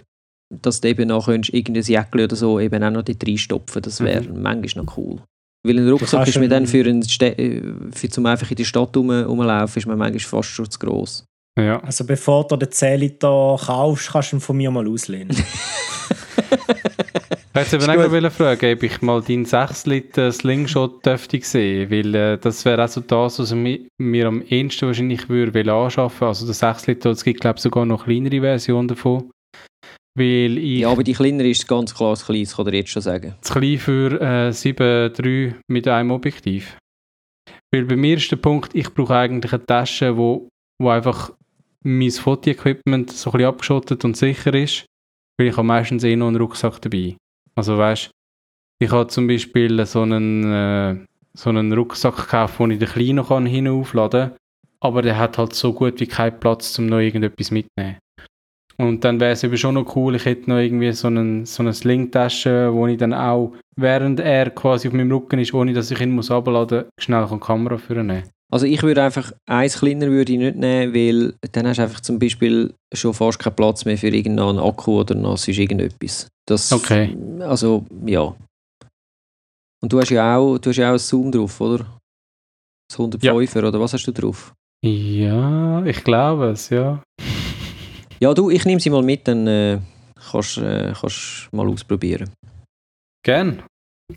dass du eben noch könntest, irgendein Jäckchen oder so eben auch noch dort reinstopfen Das wäre mhm. manchmal noch cool. Weil ein Rucksack ist mir dann für, ein äh, für zum einfach in die Stadt rum, rumlaufen, ist mir manchmal fast schon zu gross. Ja. Also bevor du den 10 Liter kaufst, kannst du ihn von mir mal auslehnen. Ich wollte aber auch fragen, ob ich mal deinen 6 Liter Slingshot dürfte sehen, weil äh, das wäre auch so das, was ich mir am ehesten wahrscheinlich würde anschaffen. Also der 6 Liter, es gibt glaube ich sogar noch kleinere Version davon. Weil ich ja, aber die kleinere ist ganz klar das klein, das kann ich jetzt schon sagen. Das klein für äh, 7,3 mit einem Objektiv. Weil bei mir ist der Punkt, ich brauche eigentlich eine Tasche, wo, wo einfach mein Fotoequipment so ein bisschen abgeschottet und sicher ist, weil ich habe meistens eh noch einen Rucksack dabei. Also weißt, ich habe zum Beispiel so einen, äh, so einen Rucksack gekauft, wo ich den kleinen kann hinaufladen kann, aber der hat halt so gut wie keinen Platz, um noch irgendetwas mitzunehmen. Und dann wäre es eben schon noch cool, ich hätte noch irgendwie so, einen, so eine Sling-Tasche, wo ich dann auch, während er quasi auf meinem Rücken ist, ohne dass ich ihn muss abladen muss, schnell die Kamera führen Also ich würde einfach eins kleiner würde ich nicht nehmen, weil dann hast du einfach zum Beispiel schon fast keinen Platz mehr für irgendeinen Akku oder noch sonst irgendetwas. Das, okay. Also, ja. Und du hast ja auch, du hast ja auch ein Zoom drauf, oder? Das 105er, ja. oder was hast du drauf? Ja, ich glaube es, ja. Ja, du, ich nehme sie mal mit, dann äh, kannst du äh, kannst mal ausprobieren. Gern.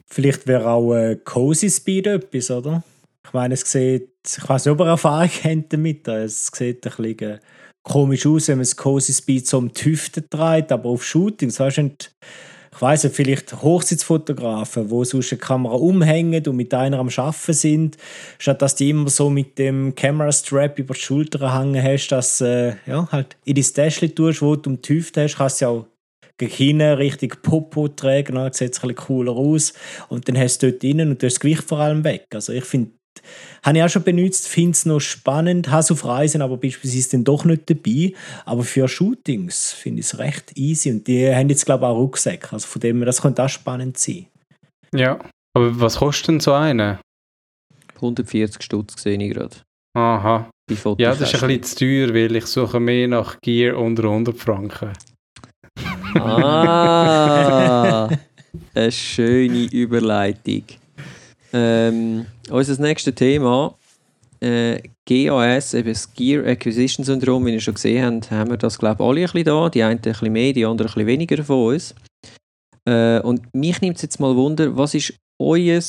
Vielleicht wäre auch äh, Cozy Speed etwas, oder? Ich meine, es sieht, ich weiß nicht, ob ihr Erfahrung habt damit, es sieht ein bisschen äh, komisch aus, wenn man das Cozy Speed so um die Hüfte trägt, aber auf Shootings, weißt du, ich weiss nicht, vielleicht Hochzeitsfotografen, wo sonst eine Kamera umhängen und mit einer am Arbeiten sind, statt dass die immer so mit dem Camera Strap über die Schulter hängen hast, dass äh, ja, halt in die Täschchen tust, wo du um die Hüfte hast, kannst du ja auch gegen richtig Popo tragen, dann sieht es ein cooler aus und dann hast du dort innen und du hast das Gewicht vor allem weg. Also ich finde, habe ich auch schon benutzt, finde es noch spannend, habe es auf Reisen, aber beispielsweise dann doch nicht dabei. Aber für Shootings finde ich es recht easy und die haben jetzt glaube ich auch Rucksäcke, also von dem her, das könnte auch spannend sein. Ja, aber was kostet denn so eine? 140 Stutz sehe ich gerade. Aha. Ja, das ist ein bisschen zu teuer, weil ich suche mehr nach Gear unter 100 Franken. Ah, eine schöne Überleitung. Ähm, unser nächstes Thema, äh, GAS, eben das Gear Acquisition Syndrom, wie ihr schon gesehen habt, haben wir das, glaube ich, alle ein bisschen da. Die einen ein bisschen mehr, die anderen ein bisschen weniger von uns. Äh, und mich nimmt es jetzt mal Wunder, was ist euer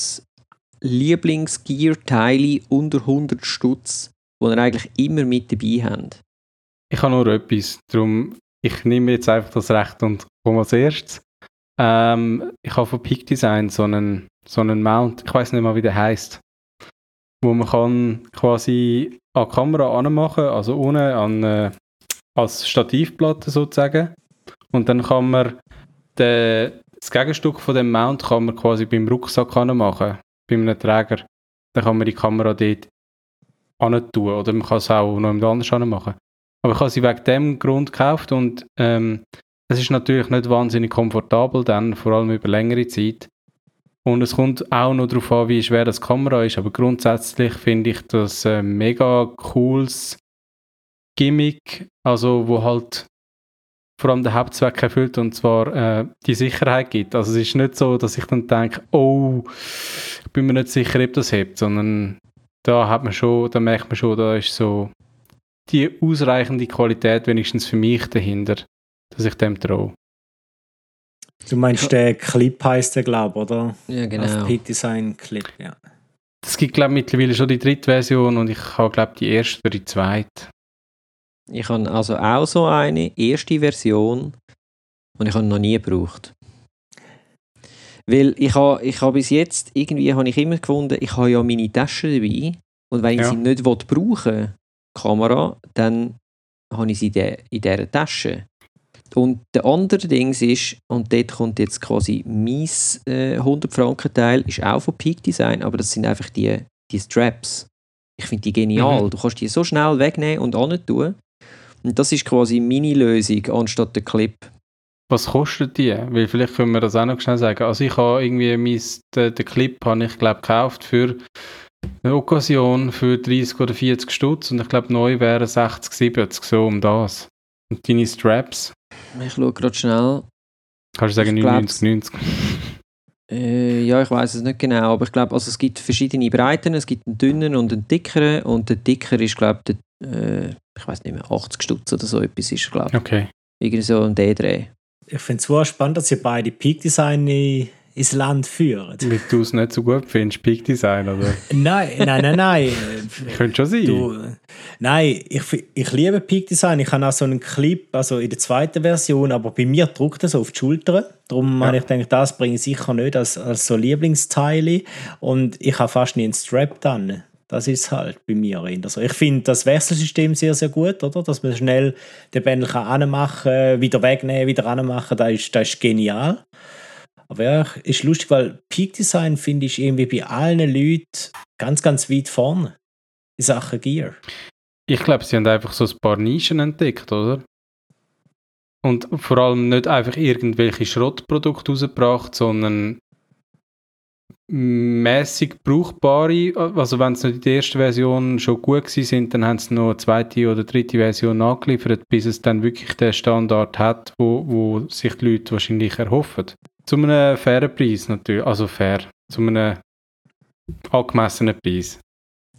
Lieblings-Gear-Teil unter 100 Stutz, wo ihr eigentlich immer mit dabei habt? Ich habe nur etwas, darum ich nehme jetzt einfach das Recht und komme als erstes. Ähm, ich habe von Peak Design so einen, so einen Mount, ich weiß nicht mal, wie der heißt, wo man kann quasi an die Kamera anmachen, also ohne an äh, als Stativplatte sozusagen. Und dann kann man den, das Gegenstück von dem Mount kann man quasi beim Rucksack machen, bei einem Träger. Dann kann man die Kamera dort tun oder man kann es auch noch anders machen. Aber ich habe sie wegen dem Grund gekauft und ähm, es ist natürlich nicht wahnsinnig komfortabel dann, vor allem über längere Zeit. Und es kommt auch noch darauf an, wie schwer das Kamera ist, aber grundsätzlich finde ich das ein mega cooles Gimmick, also wo halt vor allem den Hauptzweck erfüllt und zwar äh, die Sicherheit gibt. Also es ist nicht so, dass ich dann denke, oh, ich bin mir nicht sicher, ob das hebt, sondern da hat man schon, da merkt man schon, da ist so die ausreichende Qualität wenigstens für mich dahinter, dass ich dem traue. Du meinst, der Clip heißt der, glaube oder? Ja, genau. Das Peak Design Clip, ja. Es gibt, glaube ich, mittlerweile schon die dritte Version und ich habe, glaube die erste oder die zweite. Ich habe also auch so eine, erste Version, und ich habe noch nie gebraucht. Weil ich habe, ich habe bis jetzt, irgendwie habe ich immer gefunden, ich habe ja meine Tasche dabei und wenn ich Ja. sie nicht will brauchen Kamera, dann habe ich sie in dieser Tasche. Und der andere Ding ist, und dort kommt jetzt quasi mein äh, 100 Franken Teil, ist auch von Peak Design, aber das sind einfach die, die Straps. Ich finde die genial. Mhm. Du kannst die so schnell wegnehmen und tun. Und das ist quasi meine Lösung anstatt der Clip. Was kostet die? Weil vielleicht können wir das auch noch schnell sagen. Also ich habe irgendwie mein, den, den Clip, habe ich glaube gekauft für eine Occasion für 30 oder 40 Stutz und ich glaube neu wären 60, 70, so um das. Und deine Straps, Ich schaue gerade schnell. kannst du sagen Ich glaub's. 99, 90. Äh, ja, ich weiß es nicht genau, aber ich glaube, also es gibt verschiedene Breiten. Es gibt einen dünnen und einen dickeren. Und der dicker ist, glaube ich, äh, ich weiß nicht mehr, 80 Stutz oder so etwas ist, glaube ich. Okay. Irgendwie so ein D-Dreh. Ich finde es super spannend, dass ihr beide Peak Design ins Land führen. Weil du es nicht so gut findest, Peak Design, oder? Nein, nein, nein, nein. Könnte schon sein. Du, nein, ich, ich liebe Peak Design. Ich habe auch so einen Clip, also in der zweiten Version, aber bei mir druckt er so auf die Schulter. Darum Ja. habe ich gedacht, das bringe ich sicher nicht als, als so Lieblingsteile. Und ich habe fast nie einen Strap dran. Das ist halt bei mir eher so. Ich finde das Wechselsystem sehr, sehr gut, oder? Dass man schnell den Bändel kann anmachen, wieder wegnehmen, wieder anmachen. Das ist, das ist genial. Aber ja, ist lustig, weil Peak Design finde ich irgendwie bei allen Leuten ganz, ganz weit vorne in Sachen Gear. Ich glaube, sie haben einfach so ein paar Nischen entdeckt, oder? Und vor allem nicht einfach irgendwelche Schrottprodukte rausgebracht, sondern mäßig brauchbare, also wenn es nicht in der ersten Version schon gut gewesen sind, dann haben sie noch eine zweite oder dritte Version nachgeliefert, bis es dann wirklich den Standard hat, wo, wo sich die Leute wahrscheinlich erhoffen. Zu einem fairen Preis natürlich, also fair, zu einem angemessenen Preis.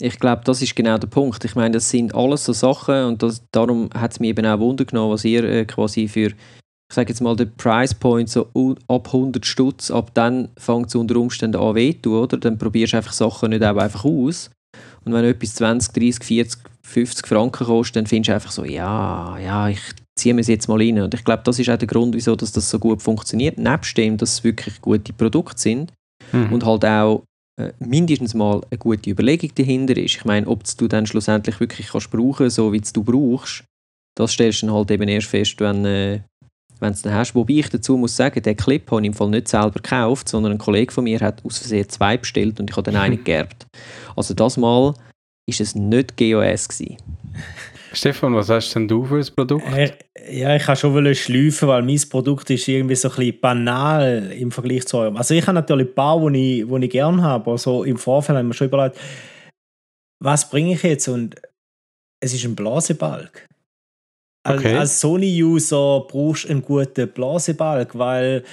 Ich glaube, das ist genau der Punkt. Ich meine, das sind alles so Sachen und das, darum hat es mich eben auch Wunder genommen, was ihr äh, quasi für, ich sage jetzt mal, den Price Point so ab 100 Stutz, ab dann fängt es unter Umständen an weh zu oder? Dann probierst du einfach Sachen nicht auch einfach aus. Und wenn etwas 20, 30, 40, 50 Franken kostet, dann findest du einfach so, ja, ja, ich ziehe mir es jetzt mal rein. Und ich glaube, das ist auch der Grund, wieso dass das so gut funktioniert. Nebst dem, dass es wirklich gute Produkte sind, Mhm. und halt auch äh, mindestens mal eine gute Überlegung dahinter ist. Ich meine, ob du dann schlussendlich wirklich kannst brauchen, so wie es du brauchst, das stellst du dann halt eben erst fest, wenn äh, wenn es dann hast. Wobei ich dazu muss sagen, den Clip habe ich im Fall nicht selber gekauft, sondern ein Kollege von mir hat aus Versehen zwei bestellt und ich habe dann einen geerbt. Also das Mal ist es nicht GOS gewesen. Stefan, was hast denn du für ein Produkt? Äh, ja, ich kann schon schleifen, weil mein Produkt ist irgendwie so ein bisschen banal im Vergleich zu eurem. Also ich habe natürlich ein paar, die ich, ich gerne habe, aber so im Vorfeld haben wir schon überlegt, was bringe ich jetzt? Und es ist ein Blasebalg. Okay. Als, als Sony-User brauchst du einen guten Blasebalg, weil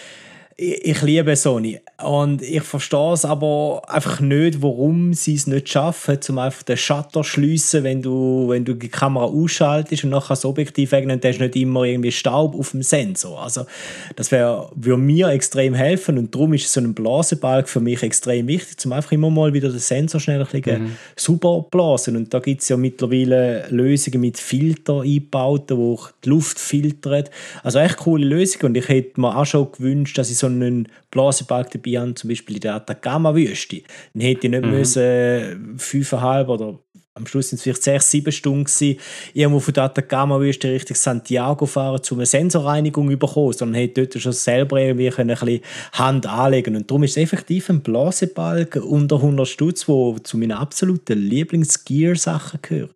ich, liebe Sony. Und ich verstehe es aber einfach nicht, warum sie es nicht schaffen, zum einfach den Shutter schliessen, wenn du, wenn du die Kamera ausschaltest und nachher das Objektiv wegnimmst, dann hast nicht immer irgendwie Staub auf dem Sensor. Also, das würde mir extrem helfen und darum ist so ein Blasenbalg für mich extrem wichtig, um einfach immer mal wieder den Sensor schnell ein bisschen mhm. super blasen. Und da gibt es ja mittlerweile Lösungen mit Filter eingebaut, wo die Luft filtert. Also echt coole Lösungen und ich hätte mir auch schon gewünscht, dass ich so einen Blasenbalg dabei habe, zum Beispiel in der Atacama-Wüste. Dann hätte ich nicht mhm. müssen fünfeinhalb oder am Schluss sind es vielleicht sechs, sieben Stunden gewesen, irgendwo von der Atacama-Wüste Richtung Santiago fahren, um eine Sensorreinigung zu bekommen, sondern hätte dort schon selber irgendwie ein bisschen Hand anlegen Und darum ist es effektiv ein Blasenbalg unter 100 Stutz, der zu meinen absoluten Lieblings-Gear-Sachen gehört.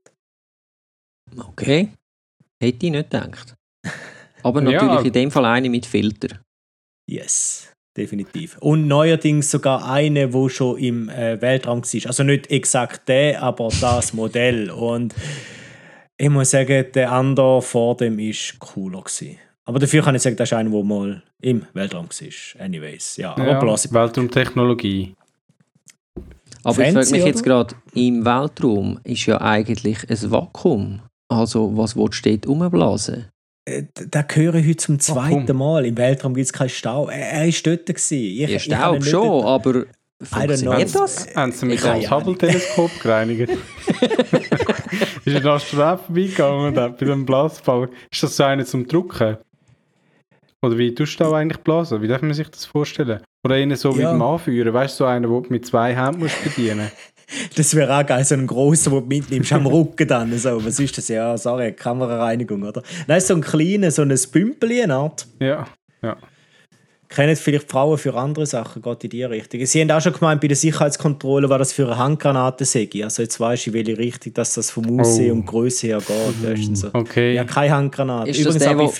Okay. Hätte ich nicht gedacht. Aber natürlich ja. in dem Fall eine mit Filter. Yes definitiv. Und neuerdings sogar eine, wo schon im äh, Weltraum war. Also nicht exakt der, aber das Modell. Und ich muss sagen, der andere vor dem ist cooler gewesen. Aber dafür kann ich sagen, das ist einer, der mal im Weltraum war. Anyways, ja. ja aber Weltraumtechnologie. Aber Fancy, ich frage mich jetzt gerade, im Weltraum ist ja eigentlich ein Vakuum. Also was willst du dort rumblasen? Äh, da höre ich heute zum zweiten Mal. Im Weltraum gibt es keinen Stau. Er, war dort. Gewesen. Ich, ja, Staub schon, aber funktioniert das? Haben sie mit dem Hubble-Teleskop gereinigt? ist ein Astronaut vorbeigegangen und hat bei dem Blasball... Ist das so einer zum Drucken? Oder wie tust du da eigentlich blasen? Wie darf man sich das vorstellen? Oder einen so ja. wie beim Anführen? Weißt du, so einen, der mit zwei Händen bedienen muss? Das wäre auch geil, so ein grosser, den du mitnimmst, am Rücken dann. So. Was ist das? Ja, sorry, Kamerareinigung, oder? Nein, so ein kleiner, so ein Pümpeli, eine Art. Ja, ja. Kennen vielleicht Frauen für andere Sachen, geht in die Richtung. Sie haben auch schon gemeint, bei der Sicherheitskontrolle, was das für eine Handgranate sei. Also jetzt weißt du, in welche Richtung dass das vom Aussehen oh. und Größe her geht. Mhm. So. Okay. Ja, keine Handgranate. Ist Übrigens das der, auch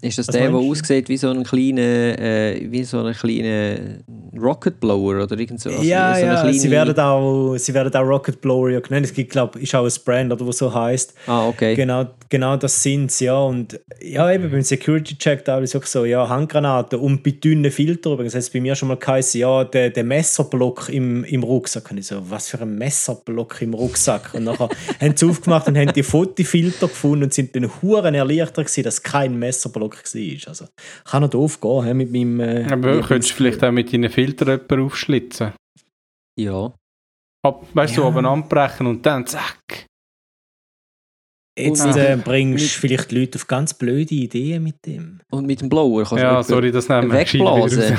ist das Was der, der aussieht wie so ein kleiner, äh, wie so ein kleiner Rocket Blower oder irgend so? Also ja, so ja, kleine... sie werden auch, sie werden auch Rocket Blower ja genannt. Es gibt, glaube ich, auch ein Brand, oder was so heißt. Ah, okay. Genau, genau das sind sie, ja. Und ja, eben beim Security-Check da ist auch so, ja, Handgranaten und bei dünnen Filtern übrigens. Heißt bei mir schon mal geheißen, ja, der, der Messerblock im, im Rucksack. Und ich so, was für ein Messerblock im Rucksack? Und nachher haben sie aufgemacht und haben die Fotofilter gefunden und sind dann Huren erleichtert gewesen, dass kein Messerblock war. Also, kann noch doof gehen he, mit meinem... Äh, Aber könntest du vielleicht auch mit deinen Filtern aufschlitzen? Ja. Ab, weißt ja. du, oben anbrechen und dann zack. Jetzt äh, bringst du vielleicht die Leute auf ganz blöde Ideen mit dem. Und mit dem Blower kannst ja, du sorry, das nehmen wir wegblasen.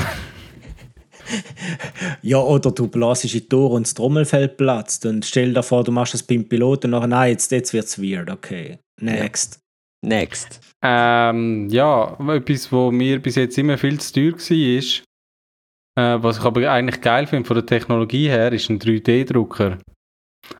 ja, oder du blasest in die Tür und das Trommelfell platzt und stell dir vor, du machst das beim Pilot und nachher, nein, jetzt, jetzt wird es weird, okay. Next. Ja. Next. Ähm, ja, etwas, was mir bis jetzt immer viel zu teuer war, äh, was ich aber eigentlich geil finde von der Technologie her, ist ein 3D-Drucker.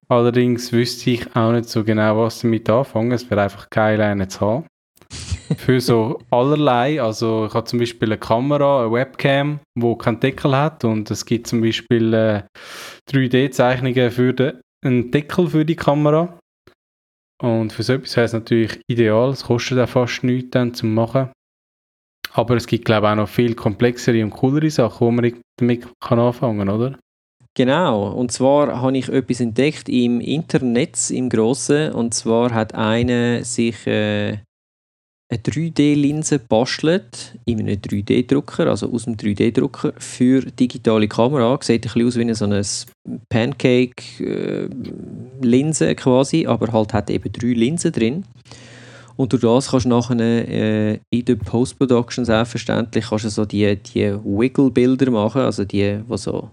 Allerdings wüsste ich auch nicht so genau, was damit anfangen. Es wäre einfach geil, einen zu haben. für so allerlei, also ich habe zum Beispiel eine Kamera, eine Webcam, wo keinen Deckel hat und es gibt zum Beispiel äh, 3D-Zeichnungen für den, einen Deckel für die Kamera und für so etwas wäre es natürlich ideal. Es kostet auch fast nichts dann zum Machen. Aber es gibt, glaube ich, auch noch viel komplexere und coolere Sachen, wo man damit kann anfangen kann, oder? Genau, und zwar habe ich etwas entdeckt im Internet, im Grossen. Und zwar hat einer sich äh, eine 3D-Linse bastelt in einem 3D-Drucker, also aus dem 3D-Drucker für digitale Kamera. Sieht ein bisschen aus wie so eine Pancake-Linse quasi, aber halt hat eben drei Linsen drin. Und durch das kannst du nachher äh, in der Post-Production selbstverständlich kannst du so die, die Wiggle-Bilder machen, also die, die so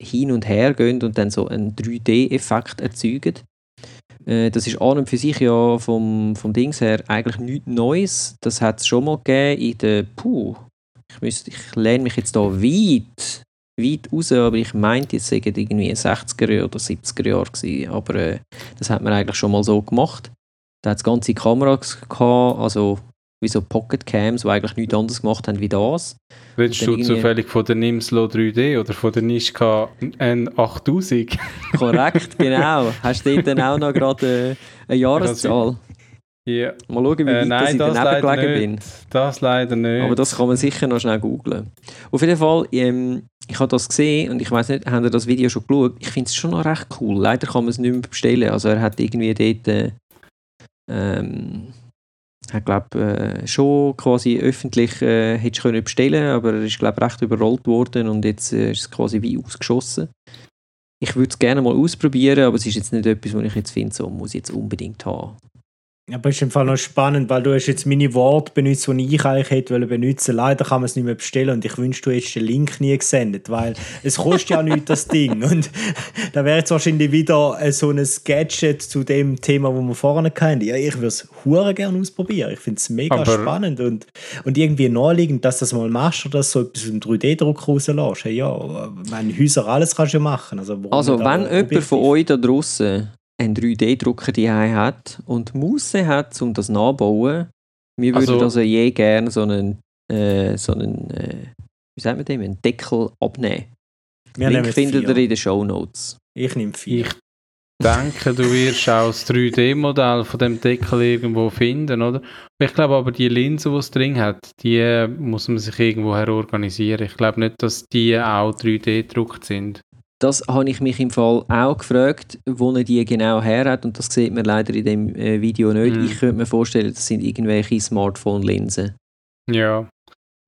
hin und her gehen und dann so einen 3D-Effekt erzeugen. Äh, das ist an und für sich ja vom, vom Dings her eigentlich nichts Neues. Das hat es schon mal gegeben in der, puh, ich, müsste, ich lehne mich jetzt da weit, weit raus, aber ich meinte, jetzt sagen irgendwie 60er oder 70er Jahre gewesen. Aber äh, das hat man eigentlich schon mal so gemacht. Da hat es ganze Kameras gehabt, also wie so Pocket Cams, die eigentlich nichts anderes gemacht haben wie das. Redest du zufällig von der Nimslo 3D oder von der Nischka N8000? Korrekt, genau. Hast du dort dann auch noch gerade äh, eine Jahreszahl? Ja. Mal schauen, wie Äh, weit nein, ich das daneben leider gelegen nicht. bin. Das leider nicht. Aber das kann man sicher noch schnell googlen. Auf jeden Fall, ähm, ich habe das gesehen und ich weiß nicht, haben ihr das Video schon geschaut? Ich finde es schon noch recht cool. Leider kann man es nicht mehr bestellen. Also er hat irgendwie dort, äh, ähm, hat glaube äh, schon quasi öffentlich äh, hättest können bestellen, aber er ist glaube recht überrollt worden und jetzt äh, ist es quasi wie ausgeschossen. Ich würde es gerne mal ausprobieren, aber es ist jetzt nicht etwas, was ich jetzt finde, so muss ich jetzt unbedingt haben. Aber ist im Fall noch spannend, weil du hast jetzt meine Worte benutzt, die ich eigentlich hätte benutzen. Leider kann man es nicht mehr bestellen und ich wünsche, du hättest den Link nie gesendet, weil es kostet ja nichts, das Ding. Und da wäre jetzt wahrscheinlich wieder äh, so ein Gadget zu dem Thema, wo wir vorne hatten. Ja, ich würde es hure gerne ausprobieren. Ich finde es mega Aber- spannend und, und irgendwie naheliegend, dass du das mal machst oder dass du so etwas im 3D-Druck rauslässt. Hey, ja, meine Häuser, alles kannst du ja machen. Also, Also, wenn jemand von euch da draußen einen 3D-Drucker daheim hat und Muße hat, um das nachzubauen, wir würden Also- also je gerne so einen, äh, so einen äh, wie sagt man dem, einen Deckel abnehmen. Wir Link findet vier. ihr in den Show Notes. Ich nehme vier. Ich denke, du wirst auch das 3D-Modell von dem Deckel irgendwo finden, oder? Ich glaube aber, die Linse, die es drin hat, die äh, muss man sich irgendwo her organisieren. Ich glaube nicht, dass die auch 3D-gedruckt sind. Das habe ich mich im Fall auch gefragt, wo er die genau her hat und das sieht man leider in dem äh, Video nicht. Mhm. Ich könnte mir vorstellen, das sind irgendwelche Smartphone-Linsen. Ja,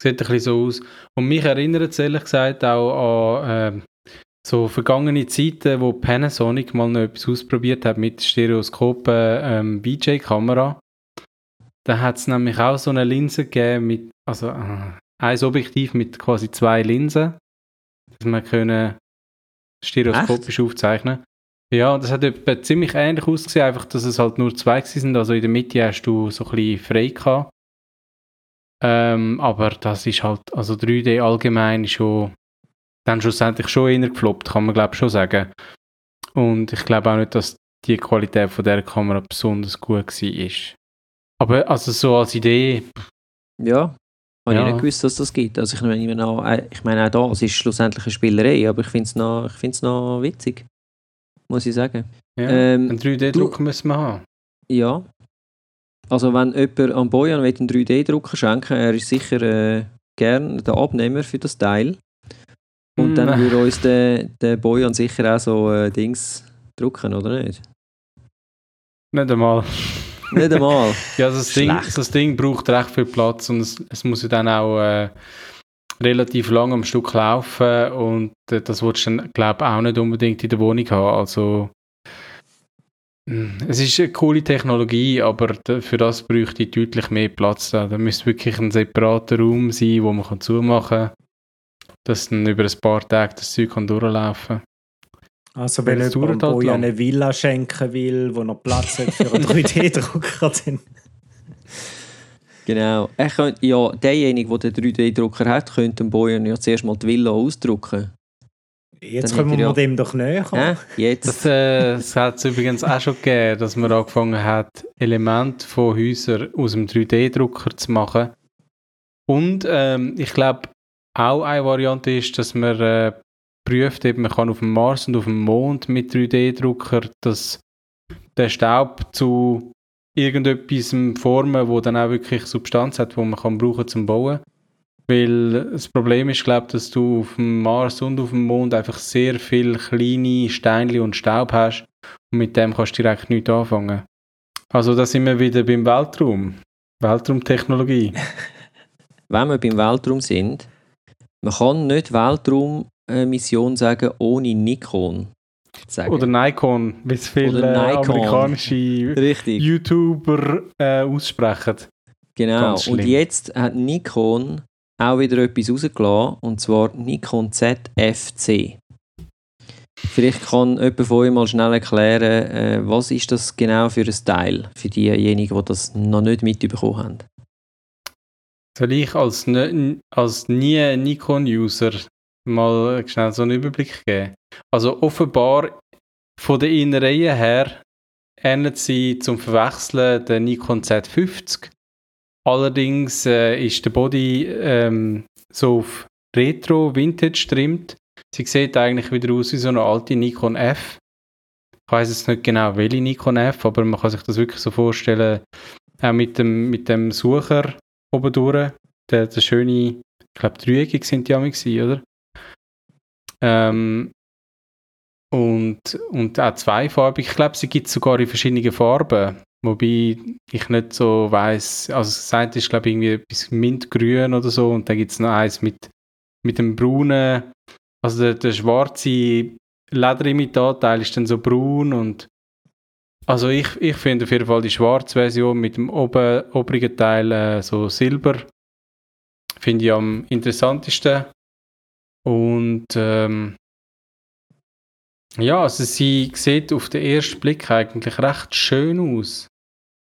sieht ein bisschen so aus. Und mich erinnert es ehrlich gesagt auch an ähm, so vergangene Zeiten, wo Panasonic mal noch etwas ausprobiert hat mit Stereoskopen ähm, VJ-Kamera. Da hat es nämlich auch so eine Linse gegeben mit, also äh, ein Objektiv mit quasi zwei Linsen, dass man können stereoskopisch aufzeichnen. Ja, das hat etwa ziemlich ähnlich ausgesehen, einfach, dass es halt nur zwei sind. Also in der Mitte hast du so ein bisschen frei gehabt. Ähm, aber das ist halt, also 3D allgemein schon, dann schlussendlich schon eher gefloppt, kann man glaube ich schon sagen. Und ich glaube auch nicht, dass die Qualität von der Kamera besonders gut war. Aber also so als Idee, Ja, habe Ja. ich nicht gewusst, dass das gibt. Also ich meine, noch, äh, ich meine auch da, es ist schlussendlich eine Spielerei, aber ich finde es noch, ich find's noch witzig. Muss ich sagen. ja, Ähm, einen 3D-Drucker müssen wir haben. Ja. Also wenn jemand an Bojan einen 3D-Drucker schenken er ist sicher äh, gern der Abnehmer für das Teil. Und dann Mm. würde uns der, der Bojan sicher auch so äh, Dings drucken, oder nicht? Nicht einmal. Nicht einmal. Ja, also das Ding, das Ding braucht recht viel Platz und es, es muss ja dann auch äh, relativ lang am Stück laufen und äh, das willst du dann, glaube ich, auch nicht unbedingt in der Wohnung haben. Also mm, es ist eine coole Technologie, aber für das bräuchte ich deutlich mehr Platz. Da, da müsste wirklich ein separater Raum sein, wo man kann zumachen kann, dass dann über ein paar Tage das Zeug kann durchlaufen Also wenn jemand Bojan lang. eine Villa schenken will, wo noch Platz hat für einen 3D-Drucker, dann... Genau. Er könnte, ja, derjenige, der den 3D-Drucker hat, könnte dem Bojan ja zuerst mal die Villa ausdrucken. Jetzt Dann kommen wir ja- dem doch näher. Hä? Jetzt. Das, äh, das hat es übrigens auch schon gegeben, dass man angefangen hat, Elemente von Häusern aus dem 3D-Drucker zu machen. Und ähm, ich glaube, auch eine Variante ist, dass man äh, prüft, eben, man kann auf dem Mars und auf dem Mond mit 3D-Drucker dass der Staub zu irgendetwas formen, wo dann auch wirklich Substanz hat, wo man kann brauchen zum Bauen. Weil das Problem ist, glaube ich, dass du auf dem Mars und auf dem Mond einfach sehr viel kleine Steinchen und Staub hast und mit dem kannst du direkt nichts anfangen. Also da sind wir wieder beim Weltraum. Weltraumtechnologie. wenn wir beim Weltraum sind, man kann nicht Weltraummission sagen ohne Nikon. Sagen. Oder Nikon, wie es viele äh, Nikon. amerikanische Richtig, YouTuber äh, aussprechen. genau. Und jetzt hat Nikon auch wieder etwas rausgelassen, und zwar Nikon ZFC. Vielleicht kann jemand von euch mal schnell erklären, äh, was ist das genau für ein Teil, für diejenigen, die das noch nicht mitbekommen haben. Soll ich als, ne, als nie Nikon-User mal schnell so einen Überblick geben? Also offenbar von der Innereien her ähnelt sie zum Verwechseln der Nikon Z50. Allerdings äh, ist der Body ähm, so auf Retro Vintage trimmt. Sie sieht eigentlich wieder aus wie so eine alte Nikon F. Ich weiß jetzt nicht genau, welche Nikon F, aber man kann sich das wirklich so vorstellen, auch mit dem, mit dem Sucher oben durch, der, der schöne, ich glaube, dreieckig sind die amig oder? Ähm, und, und auch zweifarbig. Ich glaube, sie gibt es sogar in verschiedenen Farben. Wobei ich nicht so weiß, also das eine ist glaube ich irgendwie etwas mintgrün oder so. Und dann gibt es noch eins mit, mit dem braunen, also der, der schwarze Lederimitatteil ist dann so braun und also ich, ich finde auf jeden Fall die schwarze Version mit dem oben, oberen Teil äh, so silber. Finde ich am interessantesten und ähm, ja, also sie sieht auf den ersten Blick eigentlich recht schön aus.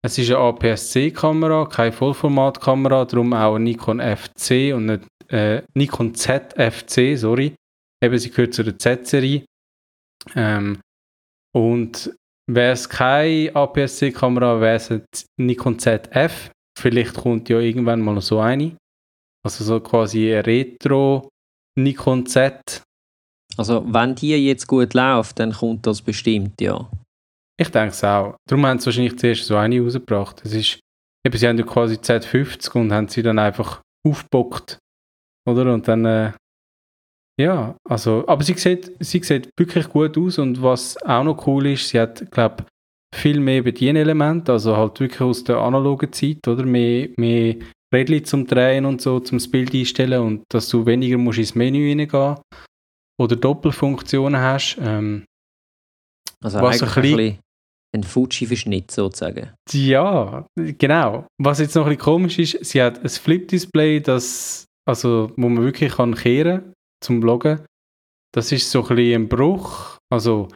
Es ist eine APS-C-Kamera, keine Vollformatkamera, darum auch eine Nikon FC und nicht äh, Nikon ZFC, sorry. Eben, sie gehört zu der Z-Serie. Ähm, und wäre es keine APS-C-Kamera, wäre es eine Nikon ZF. Vielleicht kommt ja irgendwann mal so eine. Also so quasi eine Retro Nikon Z. Also wenn die jetzt gut läuft, dann kommt das bestimmt, ja. Ich denke es auch. Darum haben sie wahrscheinlich zuerst so eine rausgebracht. Es ist, eben, sie haben ja quasi Z50 und haben sie dann einfach aufgebockt. Oder? Und dann, äh, ja, also, aber sie sieht, sie sieht wirklich gut aus und was auch noch cool ist, sie hat, glaube viel mehr Bedienelemente, also halt wirklich aus der analogen Zeit, oder? Mehr, mehr Rädchen zum Drehen und so, zum Bild einstellen und dass du weniger musst ins Menü reingehen oder Doppelfunktionen hast. Ähm, also was eigentlich ein bisschen ein Fuji-Verschnitt sozusagen. Ja, genau. Was jetzt noch ein bisschen komisch ist, sie hat ein Flip-Display, das, also, wo man wirklich kann kehren zum Bloggen. Das ist so ein bisschen ein Bruch. Also,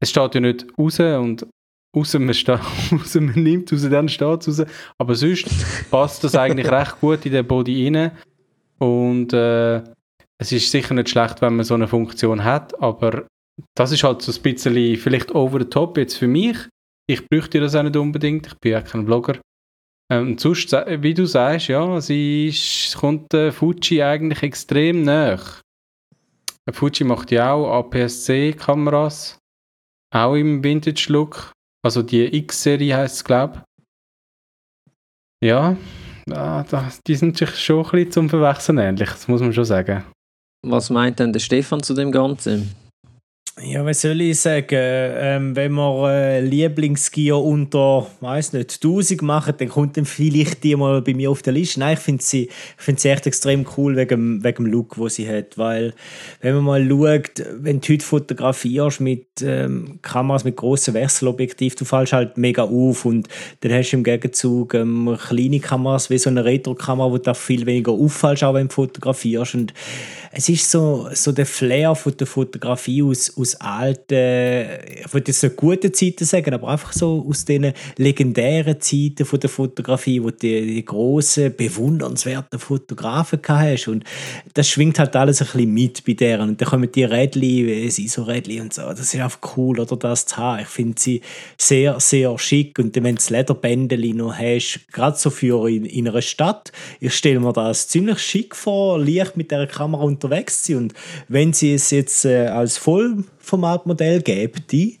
es steht ja nicht raus und außer man, außer man nimmt raus, dann steht es raus. Aber sonst passt das eigentlich recht gut in den Body rein. Und äh, es ist sicher nicht schlecht, wenn man so eine Funktion hat, aber das ist halt so ein bisschen vielleicht over the top jetzt für mich. Ich bräuchte das auch nicht unbedingt, ich bin ja kein Blogger. Ähm, und sonst, wie du sagst, ja, sie ist, kommt äh, Fuji eigentlich extrem nach. Fuji macht ja auch APS-C-Kameras, auch im Vintage-Look. Also die X-Serie heißt es, glaube ich. Ja, die sind sich schon ein bisschen zum Verwechseln ähnlich, das muss man schon sagen. Was meint denn der Stefan zu dem Ganzen? Ja, was soll ich sagen? Ähm, wenn wir äh, Lieblingsgear unter, weiß nicht, 1000 machen, dann kommt dann vielleicht die mal bei mir auf der Liste. Nein, ich finde sie, find sie echt extrem cool wegen, wegen dem Look, wo sie hat. Weil, wenn man mal schaut, wenn du heute fotografierst mit ähm, Kameras mit grossen Wechselobjektiv, du fällst halt mega auf und dann hast du im Gegenzug ähm, kleine Kameras wie so eine Retro-Kamera, wo du viel weniger auffällst, auch wenn du fotografierst. Und es ist so, so der Flair von der Fotografie aus, aus alten, ich würde jetzt nicht guten Zeiten sagen, aber einfach so aus den legendären Zeiten von der Fotografie, wo du die, die grossen, bewundernswerten Fotografen hast. Und das schwingt halt alles ein bisschen mit bei deren. Und dann kommen die Rädchen, sie so Rädchen und so. Das ist einfach cool, oder das zu haben. Ich finde sie sehr, sehr schick. Und wenn du das Lederbändeli noch hast, gerade so für in, in einer Stadt, ich stelle mir das ziemlich schick vor, leicht mit der Kamera unterwegs sind. Und wenn sie es jetzt äh, als Vollformatmodell gäbe, die,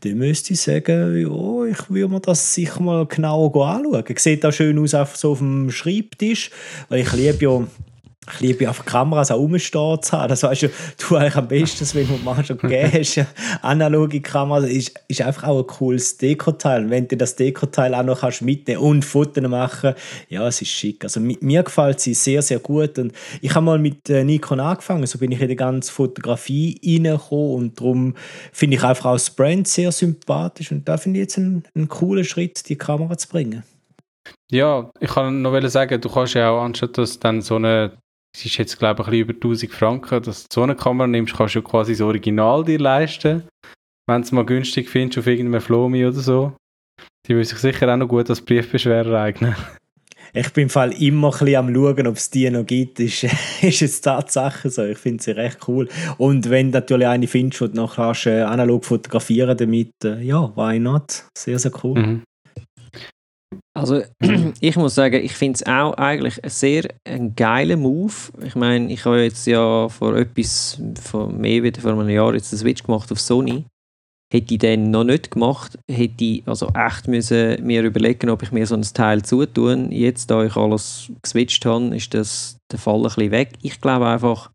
dann müsste ich sagen, ja, ich würde mir das sicher mal genauer anschauen. Sieht auch schön aus, einfach so auf dem Schreibtisch, weil ich liebe ja ich liebe einfach Kameras auch rumstehen zu haben. Das weißt du, du eigentlich am besten, wenn du mal schon gegeben hast. Analoge Kamera ist, ist einfach auch ein cooles Dekoteil. Wenn du das Dekoteil auch noch kannst mitnehmen und Fotos machen, ja, es ist schick. Also mir gefällt sie sehr, sehr gut. Und ich habe mal mit äh, Nikon angefangen, so bin ich in die ganze Fotografie reingekommen und darum finde ich einfach auch das Brand sehr sympathisch und da finde ich jetzt einen, einen coolen Schritt, die Kamera zu bringen. Ja, ich kann noch sagen, du kannst ja auch, anstatt dass dann so eine es ist jetzt, glaube ich, ein bisschen über 1000 Franken, dass du so eine Kamera nimmst, kannst du quasi das Original dir leisten. Wenn du es mal günstig findest auf irgendeinem Flomi oder so. Die würde sich sicher auch noch gut als Briefbeschwerer eignen. Ich bin im Fall immer ein bisschen am schauen, ob es die noch gibt. Ist, ist jetzt Tatsache so. Ich finde sie recht cool. Und wenn du natürlich eine findest, die du noch kannst, äh, analog fotografieren damit, äh, ja, why not? Sehr, sehr cool. Mhm. Also ich muss sagen, ich finde es auch eigentlich ein sehr ein geiler Move. Ich meine, ich habe jetzt ja vor etwas, vor mehr wie vor einem Jahr jetzt einen Switch gemacht auf Sony. Hätte ich den noch nicht gemacht, hätte ich also echt müssen mir überlegen, ob ich mir so ein Teil zutun. Jetzt, da ich alles geswitcht habe, ist das der Fall ein bisschen weg. Ich glaube einfach,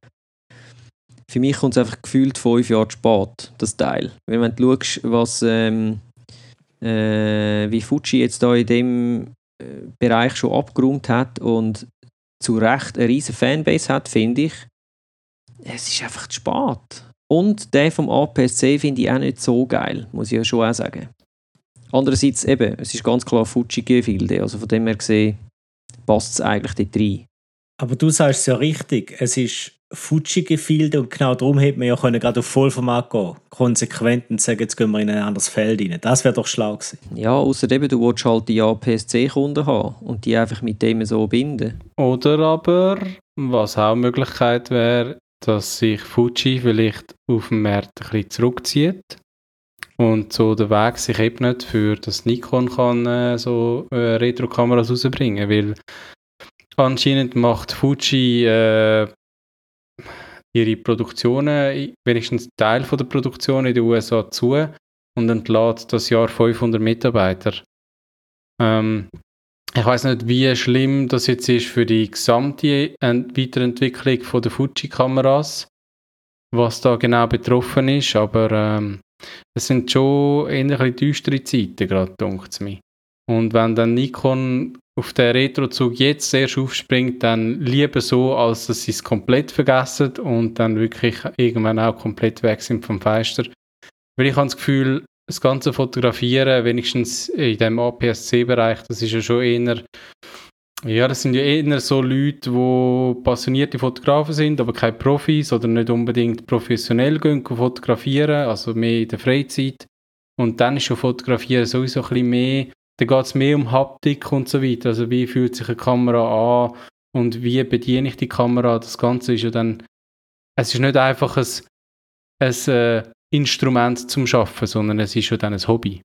für mich kommt es einfach gefühlt fünf Jahre spät, das Teil. Wenn man schaust, was, ähm, äh, wie Fuji jetzt da in dem äh, Bereich schon abgeräumt hat und zu Recht eine riesige Fanbase hat, finde ich, es ist einfach zu spät. Und der vom APS-C finde ich auch nicht so geil, muss ich ja schon auch sagen. Andererseits eben, es ist ganz klar Fuji-Gefilde, also von dem her gesehen passt es eigentlich dort rein. Aber du sagst es ja richtig, es ist Fuji-Gefilde und genau darum hätte man ja können gerade auf Vollformat gehen konsequent und sagen, jetzt gehen wir in ein anderes Feld rein. Das wäre doch schlau gewesen. Ja, außer eben, du willst halt die APS-C-Kunden haben und die einfach mit dem so binden. Oder aber, was auch eine Möglichkeit wäre, dass sich Fuji vielleicht auf dem Markt ein bisschen zurückzieht und so der Weg sich ebnet, für das Nikon kann äh, so äh, Retro-Kameras rausbringen, weil anscheinend macht Fuji äh, ihre Produktionen, wenigstens Teil von der Produktion in den USA zu und entlädt das Jahr 500 Mitarbeiter. Ähm, ich weiß nicht, wie schlimm das jetzt ist für die gesamte Weiterentwicklung von der Fuji-Kameras, was da genau betroffen ist, aber ähm, es sind schon eher düstere Zeiten, gerade, denkt es mir. Und wenn dann Nikon auf den Retro-Zug jetzt erst aufspringt, dann lieber so, als dass sie es komplett vergessen und dann wirklich irgendwann auch komplett weg sind vom Fenster. Weil ich habe das Gefühl, das ganze Fotografieren, wenigstens in dem APS-C-Bereich, das ist ja schon eher, ja, das sind ja eher so Leute, die passionierte Fotografen sind, aber keine Profis oder nicht unbedingt professionell gehen fotografieren, also mehr in der Freizeit. Und dann ist schon Fotografieren sowieso ein bisschen mehr, da geht es mehr um Haptik und so weiter, also wie fühlt sich eine Kamera an und wie bediene ich die Kamera, das Ganze ist ja dann, es ist nicht einfach ein, ein äh, Instrument zum Schaffen, sondern es ist schon dann ein Hobby.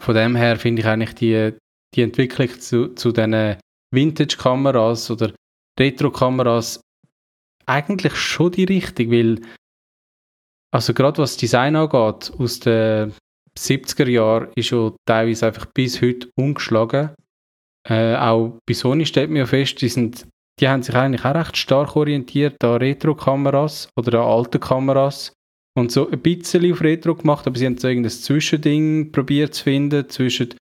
Von dem her finde ich eigentlich die, die Entwicklung zu, zu diesen Vintage-Kameras oder Retro-Kameras eigentlich schon die richtige, weil also gerade was Design angeht, aus den 70er Jahren ist schon teilweise einfach bis heute ungeschlagen. Äh, auch bei Sony steht mir ja fest, die, sind, die haben sich eigentlich auch recht stark orientiert an Retro-Kameras oder an alte Kameras und so ein bisschen auf Retro gemacht, aber sie haben so irgendein Zwischending probiert zu finden zwischen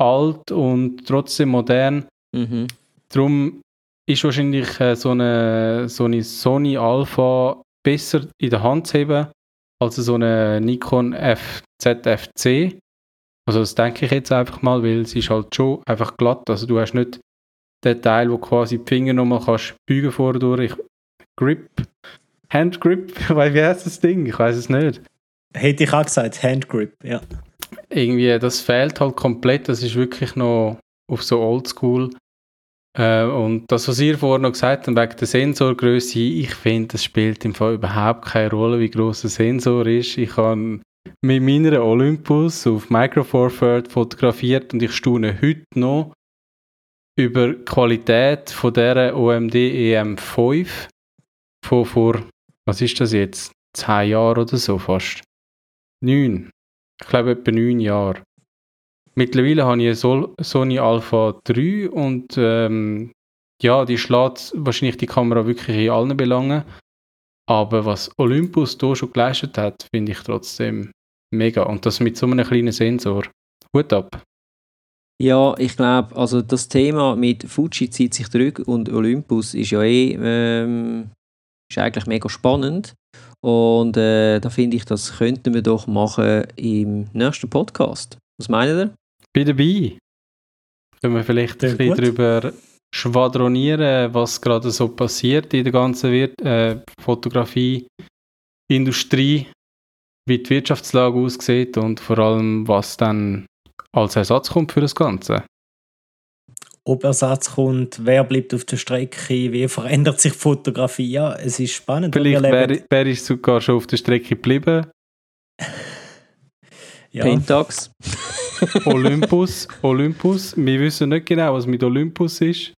alt und trotzdem modern. Mhm. Darum ist wahrscheinlich äh, so, eine, so eine Sony Alpha besser in der Hand zu haben als so eine Nikon ZFC. Also das denke ich jetzt einfach mal, weil es ist halt schon einfach glatt. Also du hast nicht den Teil, wo quasi die Finger nochmal kannst bügen vordurch. Grip Handgrip, weil wie heißt das Ding? Ich weiß es nicht. Hätte ich auch gesagt, Handgrip, ja. Irgendwie, das fehlt halt komplett. Das ist wirklich noch auf so Oldschool. Äh, und das, was ihr vorhin noch gesagt habt, wegen der Sensorgröße, ich finde, das spielt im Fall überhaupt keine Rolle, wie groß der Sensor ist. Ich habe mit meiner Olympus auf Micro Four Third fotografiert und ich staune heute noch über die Qualität von dieser OMD EM5 von vor was ist das jetzt? Zehn Jahre oder so fast. Neun. Ich glaube etwa neun Jahre. Mittlerweile habe ich eine Sony Alpha 3 und ähm, ja, die schlägt wahrscheinlich die Kamera wirklich in allen Belangen. Aber was Olympus hier schon geleistet hat, finde ich trotzdem mega. Und das mit so einem kleinen Sensor. Hut ab. Ja, ich glaube, also das Thema mit Fuji zieht sich zurück und Olympus ist ja eh ähm, ist eigentlich mega spannend. Und äh, da finde ich, das könnten wir doch machen im nächsten Podcast. Was meint ihr? Bin dabei. Können wir vielleicht Sehr ein bisschen darüber schwadronieren, was gerade so passiert in der ganzen Wir äh, Fotografie-Industrie, wie die Wirtschaftslage aussieht und vor allem, was dann als Ersatz kommt für das Ganze ob Ersatz kommt, wer bleibt auf der Strecke, wie verändert sich die Fotografie. Ja, es ist spannend. Vielleicht wäre wär ich sogar schon auf der Strecke geblieben. Ja. Pentax. Olympus, Olympus. Wir wissen nicht genau, was mit Olympus ist.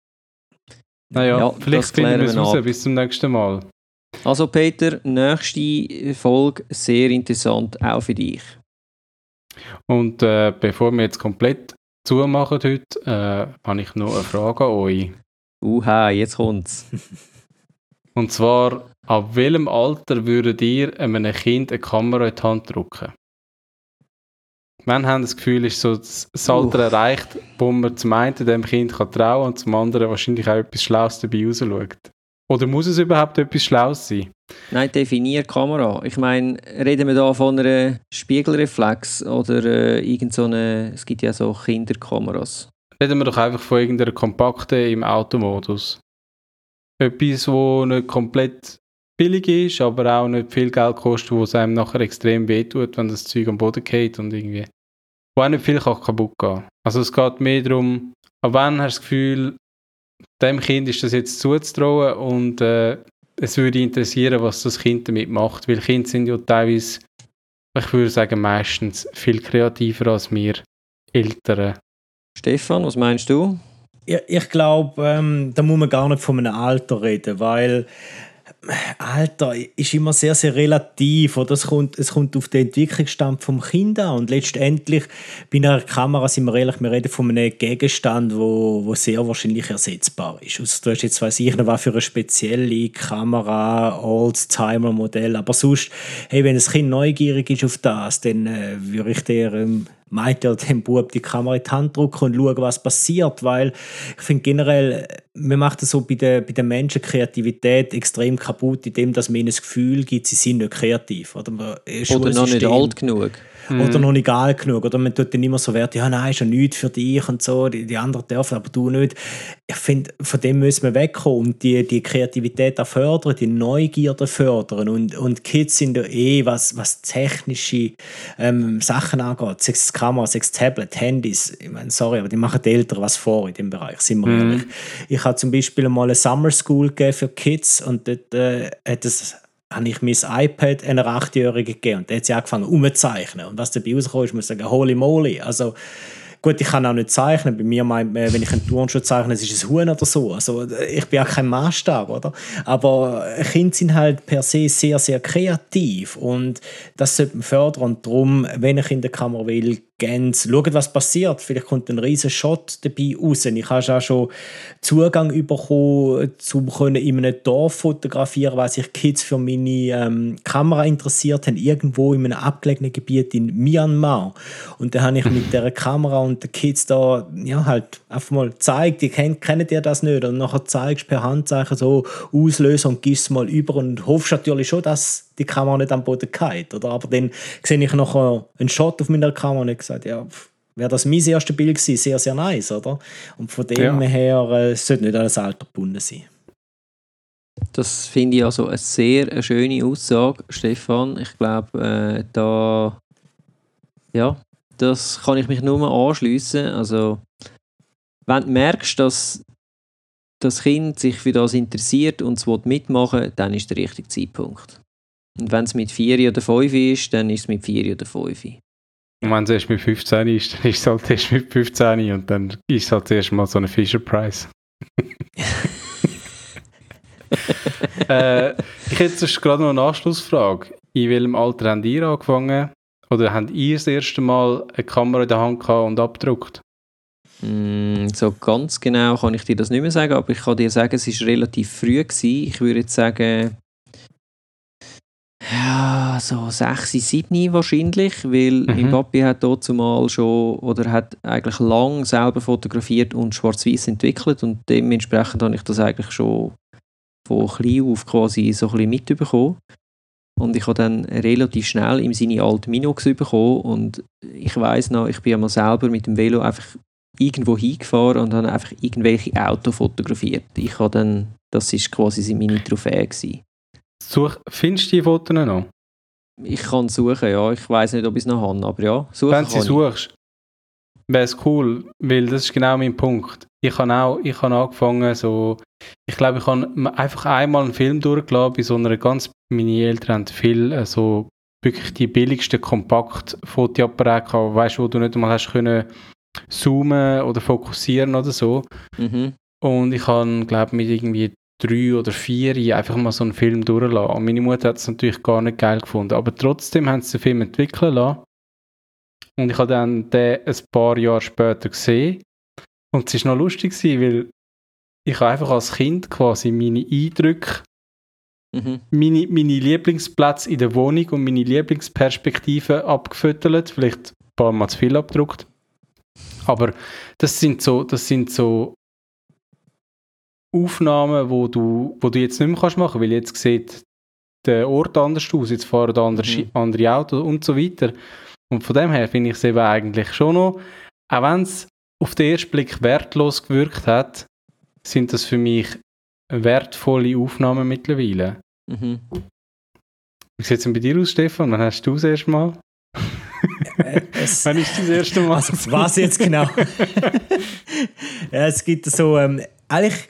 Naja, ja, vielleicht finden wir es raus bis zum nächsten Mal. Also Peter, nächste Folge sehr interessant, auch für dich. Und äh, bevor wir jetzt komplett zumachen heute, äh, habe ich noch eine Frage an euch. Uha, jetzt kommt's. Und zwar, ab welchem Alter würdet ihr einem Kind eine Kamera in die Hand drücken? Wann haben das Gefühl, ist so das Alter uh. erreicht, wo man zum einen dem Kind kann trauen und zum anderen wahrscheinlich auch etwas Schlaues dabei rausschaut? Oder muss es überhaupt etwas Schlaues sein? Nein, definier Kamera. Ich meine, reden wir da von einer Spiegelreflex oder äh, irgend so eine, es gibt ja so Kinderkameras. Reden wir doch einfach von irgendeiner kompakten im Automodus. Etwas, wo nicht komplett billig ist, aber auch nicht viel Geld kostet, wo es einem nachher extrem wehtut, wenn das Zeug am Boden geht und irgendwie. Wo auch nicht viel kann kaputt gehen. Also es geht mehr darum, ab wann hast du das Gefühl, dem Kind ist das jetzt zuzutrauen und äh, es würde interessieren, was das Kind damit macht, weil Kinder sind ja teilweise, ich würde sagen meistens, viel kreativer als wir Eltern. Stefan, was meinst du? Ich, ich glaube, ähm, da muss man gar nicht von einem Alter reden, weil Alter, ist immer sehr, sehr relativ. Oder? Es, kommt, es kommt auf den Entwicklungsstand vom Kind an. Und letztendlich bei einer Kamera sind wir ehrlich, wir reden von einem Gegenstand, wo, wo sehr wahrscheinlich ersetzbar ist. Also, du hast jetzt, weiß ich noch, was für eine spezielle Kamera, Oldtimer-Modell. Aber sonst, hey, wenn ein Kind neugierig ist auf das, dann äh, würde ich dir ähm, meint er dem Bub die Kamera in die Hand drücken und schauen, was passiert, weil ich finde generell, man macht das so bei den, bei den Menschen Kreativität extrem kaputt, indem dass man ihnen das Gefühl gibt, sie sind nicht kreativ. Oder, oder noch nicht alt genug. Mhm. Oder noch nicht geil genug. Oder man tut dann immer so Wert, ja, nein, ist ja nichts für dich und so, die, die anderen dürfen, aber du nicht. Ich finde, von dem müssen wir wegkommen und die, die Kreativität auch fördern, die Neugierde fördern. Und, und Kids sind ja eh, was, was technische ähm, Sachen angeht, sechs Kameras, sechs Tablet, Handys, ich meine, sorry, aber die machen die Eltern was vor in dem Bereich, sind wir mhm. ehrlich. Ich habe zum Beispiel mal eine Summer School für Kids und dort äh, hat es habe ich mein iPad einer Achtjährigen gegeben und der hat sie angefangen umzuzeichnen. Und was dabei rauskam, ist, muss ich sagen, holy moly. Also, Gut, ich kann auch nicht zeichnen. Bei mir meint man, wenn ich einen Turnschuh zeichne, ist es ein Huhn oder so. Also ich bin auch kein Maßstab, oder? Aber Kinder sind halt per se sehr, sehr kreativ und das sollte man fördern. Und darum, wenn ich in der Kamera will, ganz schauen, was passiert. Vielleicht kommt ein riesen Shot dabei raus. Ich habe auch schon Zugang bekommen, um in einem Dorf fotografieren, weil sich Kids für meine ähm, Kamera interessiert haben, irgendwo in einem abgelegenen Gebiet in Myanmar. Und da habe ich mit der Kamera und den Kids da ja, halt einfach mal gezeigt, die kennen, kennen ihr das nicht. Und nachher zeigst du per Handzeichen so auslösen und gibst es mal über und hoffst natürlich schon, dass die Kamera nicht am Boden geht. Oder? Aber dann sehe ich nachher einen Shot auf meiner Kamera und habe gesagt, ja, wäre das mein erstes Bild gewesen, sehr, sehr nice, oder? Und von dem ja. her äh, sollte nicht alles Alter gebunden sein. Das finde ich also eine sehr eine schöne Aussage, Stefan. Ich glaube, äh, da ja, das kann ich mich nur mal anschließen. Also, wenn du merkst, dass das Kind sich für das interessiert und es mitmachen dann ist der richtige Zeitpunkt. Und wenn es mit 4 oder 5 ist, dann ist es mit 4 oder 5. Und wenn es erst mit 15 ist, dann ist es halt erst mit 15 und dann ist es halt erst mal so eine Fisher Price. äh, ich hätte jetzt gerade noch eine Anschlussfrage. In welchem Alter habt ihr angefangen? Oder habt ihr das erste Mal eine Kamera in der Hand gehabt und abgedruckt? Mm, so ganz genau kann ich dir das nicht mehr sagen, aber ich kann dir sagen, es war relativ früh. Gewesen. Ich würde jetzt sagen, ja, so 6, 7 wahrscheinlich, weil mhm. mein Papi hat dort zumal schon oder hat eigentlich lang selber fotografiert und schwarz-weiß entwickelt und dementsprechend habe ich das eigentlich schon von klein auf quasi so ein bisschen mitbekommen. Und ich habe dann relativ schnell ihm seine alten Minox bekommen und ich weiß noch, ich bin einmal selber mit dem Velo einfach irgendwo hingefahren und habe einfach irgendwelche Autos fotografiert. Ich habe dann, das ist quasi meine Trophäe gewesen. Such, findest du die Fotos noch? Ich kann suchen, ja. Ich weiß nicht, ob ich es noch habe, aber ja, suchen Wenn du sie suchst, wäre es cool, weil das ist genau mein Punkt. Ich habe auch ich habe angefangen, so, ich glaube, ich habe einfach einmal einen Film durchgelassen bei so einer ganz, meine Eltern haben viel äh, so wirklich die billigsten Kompakt-Fotoapparate gehabt, weißt du, wo du nicht einmal hast können zoomen oder fokussieren oder so. Mhm. Und ich habe, glaube mit irgendwie drei oder vier einfach mal so einen Film durchlassen. Und meine Mutter hat es natürlich gar nicht geil gefunden. Aber trotzdem haben sie den Film entwickeln lassen. Und ich habe dann den ein paar Jahre später gesehen. Und es war noch lustig, weil ich habe einfach als Kind quasi meine Eindrücke, mhm. meine, meine Lieblingsplätze in der Wohnung und meine Lieblingsperspektive abgefüttert. Vielleicht ein paar Mal zu viel abgedruckt. Aber das sind so, das sind so Aufnahmen, wo du, wo du jetzt nicht mehr kannst machen, weil jetzt sieht der Ort anders aus, jetzt fahren andere, mhm. andere Autos und so weiter. Und von dem her finde ich es eben eigentlich schon noch, auch wenn es auf den ersten Blick wertlos gewirkt hat, sind das für mich wertvolle Aufnahmen mittlerweile. Mhm. Wie sieht es denn bei dir aus, Stefan? Wann hast du das erste Mal? Äh, es, Wann ist das erste Mal? Also, was jetzt genau? ja, es gibt so, ähm, eigentlich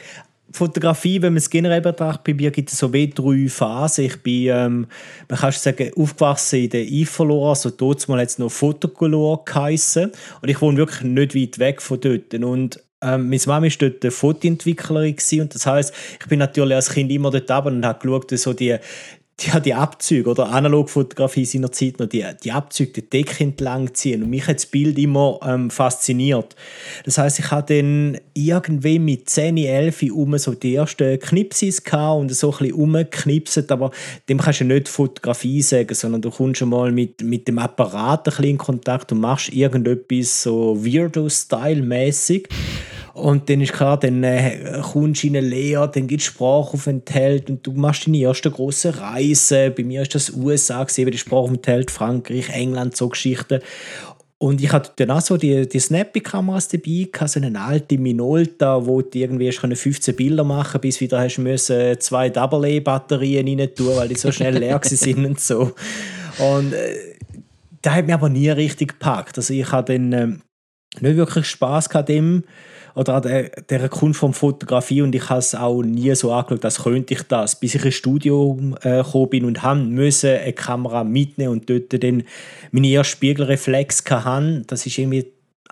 Fotografie, wenn man es generell betrachtet, bei mir gibt es so wie drei Phasen. Ich bin, ähm, man kann sagen, aufgewachsen in der Ifolor, also dort mal jetzt noch Fotocolor geheissen. Und ich wohne wirklich nicht weit weg von dort. Und ähm, meine Mama war dort eine Fotoentwicklerin und das heißt, ich bin natürlich als Kind immer dort runter und habe geschaut, so die, ja, die Abzüge oder Analogfotografie seiner Zeit noch, die, die Abzüge die Decke entlang ziehen. Und mich hat das Bild immer ähm, fasziniert. Das heißt, ich hatte dann irgendwie mit 10, 11 um so die ersten Knipsis und so ein umgeknipset, aber dem kannst du nicht Fotografie sagen, sondern du kommst schon mal mit, mit dem Apparat ein bisschen in Kontakt und machst irgendetwas so Weirdo-Style-mäßig. Und dann ist klar, dann äh, kommst du in eine Lehre, dann gibt es Sprachaufenthalt und du machst deine erste große Reise. Bei mir ist das USA, gewesen, die Sprachaufenthalt, Frankreich, England, so Geschichten. Und ich hatte dann auch so die, die Snappy-Kameras dabei, so eine alte Minolta, wo du irgendwie 15 Bilder machen bis wieder hast müssen zwei Double-A-Batterien rein tun, weil die so schnell leer sind und so. Und äh, das hat mir aber nie richtig gepackt. Also ich hatte dann äh, nicht wirklich Spaß gehabt dem oder an der, der Kunst von Fotografie und ich habe es auch nie so angeschaut, als könnte ich das, bis ich ins Studio äh, gekommen bin und haben müssen eine Kamera mitnehmen und dort dann meine erste Spiegelreflex hatte. Das ist irgendwie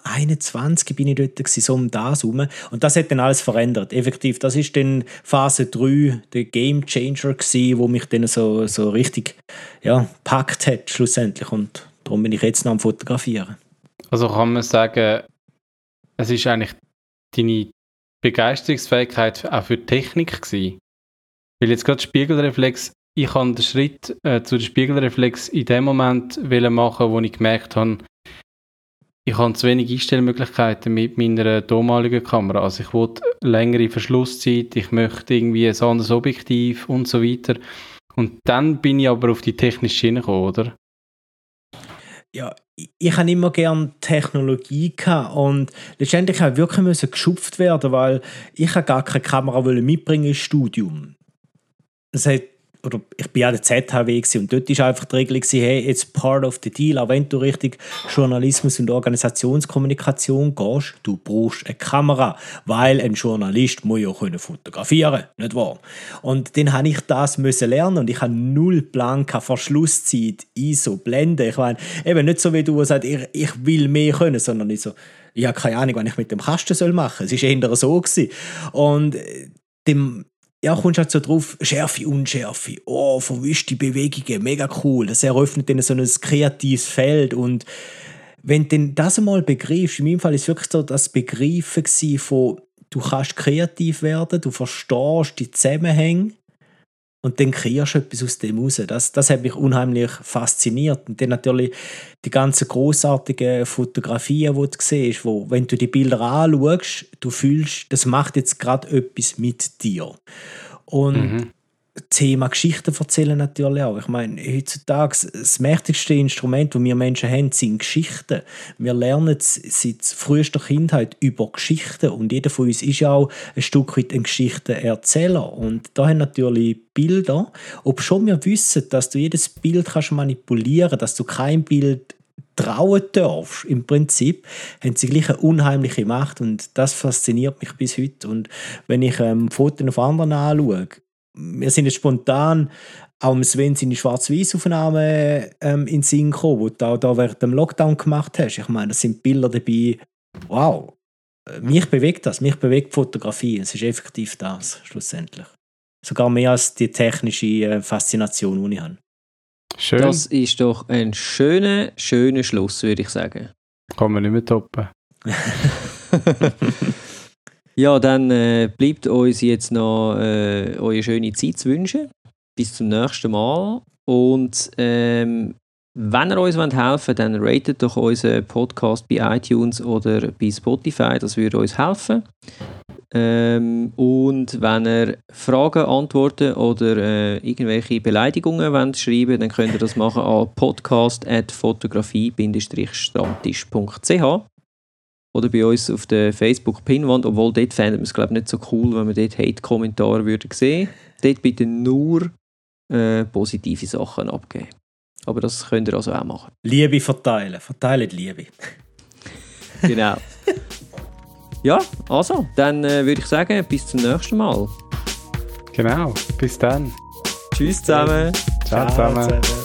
21 bin ich dort gewesen, so um das herum. Und das hat dann alles verändert. Effektiv, das ist dann Phase 3, der Game Changer gewesen, wo mich dann so, so richtig, ja, packt hat schlussendlich. Und darum bin ich jetzt noch am Fotografieren. Also kann man sagen, es ist eigentlich deine Begeisterungsfähigkeit auch für Technik gewesen? Weil jetzt gerade Spiegelreflex, ich habe den Schritt äh, zu der Spiegelreflex in dem Moment machen, wo ich gemerkt habe, ich habe zu wenig Einstellmöglichkeiten mit meiner damaligen Kamera. Also ich wollte längere Verschlusszeit, ich möchte irgendwie ein anderes Objektiv und so weiter. Und dann bin ich aber auf die technische Schiene gekommen, oder? Ja, ich habe immer gerne Technologie gehabt und letztendlich habe ich wirklich geschupft werden, weil ich gar keine Kamera mitbringen ins Studium. Das hat oder ich bin ja der ZHW und dort war einfach die Regel, hey, it's part of the deal, auch wenn du richtig Journalismus und Organisationskommunikation gehst, du brauchst eine Kamera, weil ein Journalist muss ja können fotografieren, nicht wahr? Und dann habe ich das müssen lernen und ich habe null Plan Verschlusszeit, ISO, Blende, ich meine, eben nicht so wie du sagst, ich, ich will mehr können, sondern ich so, ich habe keine Ahnung, was ich mit dem Kasten machen soll. Es war eher so. Gewesen. Und äh, dem, ja, kommst halt so drauf, Schärfe, Unschärfe, oh, verwischte Bewegungen, mega cool. Das eröffnet dann so ein kreatives Feld und wenn du das einmal begreifst, in meinem Fall ist wirklich so das Begreifen von, du kannst kreativ werden, du verstehst die Zusammenhänge und dann kreierst du etwas aus dem raus. Das, das hat mich unheimlich fasziniert. Und dann natürlich die ganzen großartigen Fotografien, die du siehst, wo, wenn du die Bilder anschaust, du fühlst, das macht jetzt gerade etwas mit dir. Und mhm. Thema Geschichten erzählen natürlich auch. Ich meine, heutzutage das mächtigste Instrument, das wir Menschen haben, sind Geschichten. Wir lernen seit frühester Kindheit über Geschichten und jeder von uns ist ja auch ein Stück weit ein Geschichtenerzähler. Und da haben natürlich Bilder, ob schon wir wissen, dass du jedes Bild kannst manipulieren, dass du kein Bild trauen darfst, im Prinzip, haben sie gleich eine unheimliche Macht und das fasziniert mich bis heute. Und wenn ich ähm, Fotos auf anderen anschaue, wir sind jetzt spontan auch Sven seine Schwarz-Weiß-Aufnahme ähm, in den Sinn gekommen, die du auch da während dem Lockdown gemacht hast. Ich meine, da sind Bilder dabei, wow, mich bewegt das, mich bewegt Fotografie. Es ist effektiv das, schlussendlich. sogar mehr als die technische äh, Faszination, die ich habe. Schön. Das ist doch ein schöner, schöner Schluss, würde ich sagen. Kann man nicht mehr toppen. ja, dann äh, bleibt uns jetzt noch äh, eure schöne Zeit zu wünschen. Bis zum nächsten Mal. Und ähm, wenn ihr uns helfen wollt, dann ratet doch unseren Podcast bei iTunes oder bei Spotify. Das würde uns helfen. Ähm, und wenn ihr Fragen, Antworten oder äh, irgendwelche Beleidigungen wollt schreiben dann könnt ihr das machen an podcast.fotografie-stammtisch.ch oder bei uns auf der Facebook-Pinwand, obwohl dort fänden wir es glaube nicht so cool, wenn wir dort Hate-Kommentare würden sehen. Dort bitte nur äh, positive Sachen abgeben. Aber das könnt ihr also auch machen. Liebe verteilen, verteilen Liebe. genau. Ja, also, dann äh, würde ich sagen, bis zum nächsten Mal. Genau, bis dann. Tschüss zusammen. Ciao, Ciao zusammen. zusammen.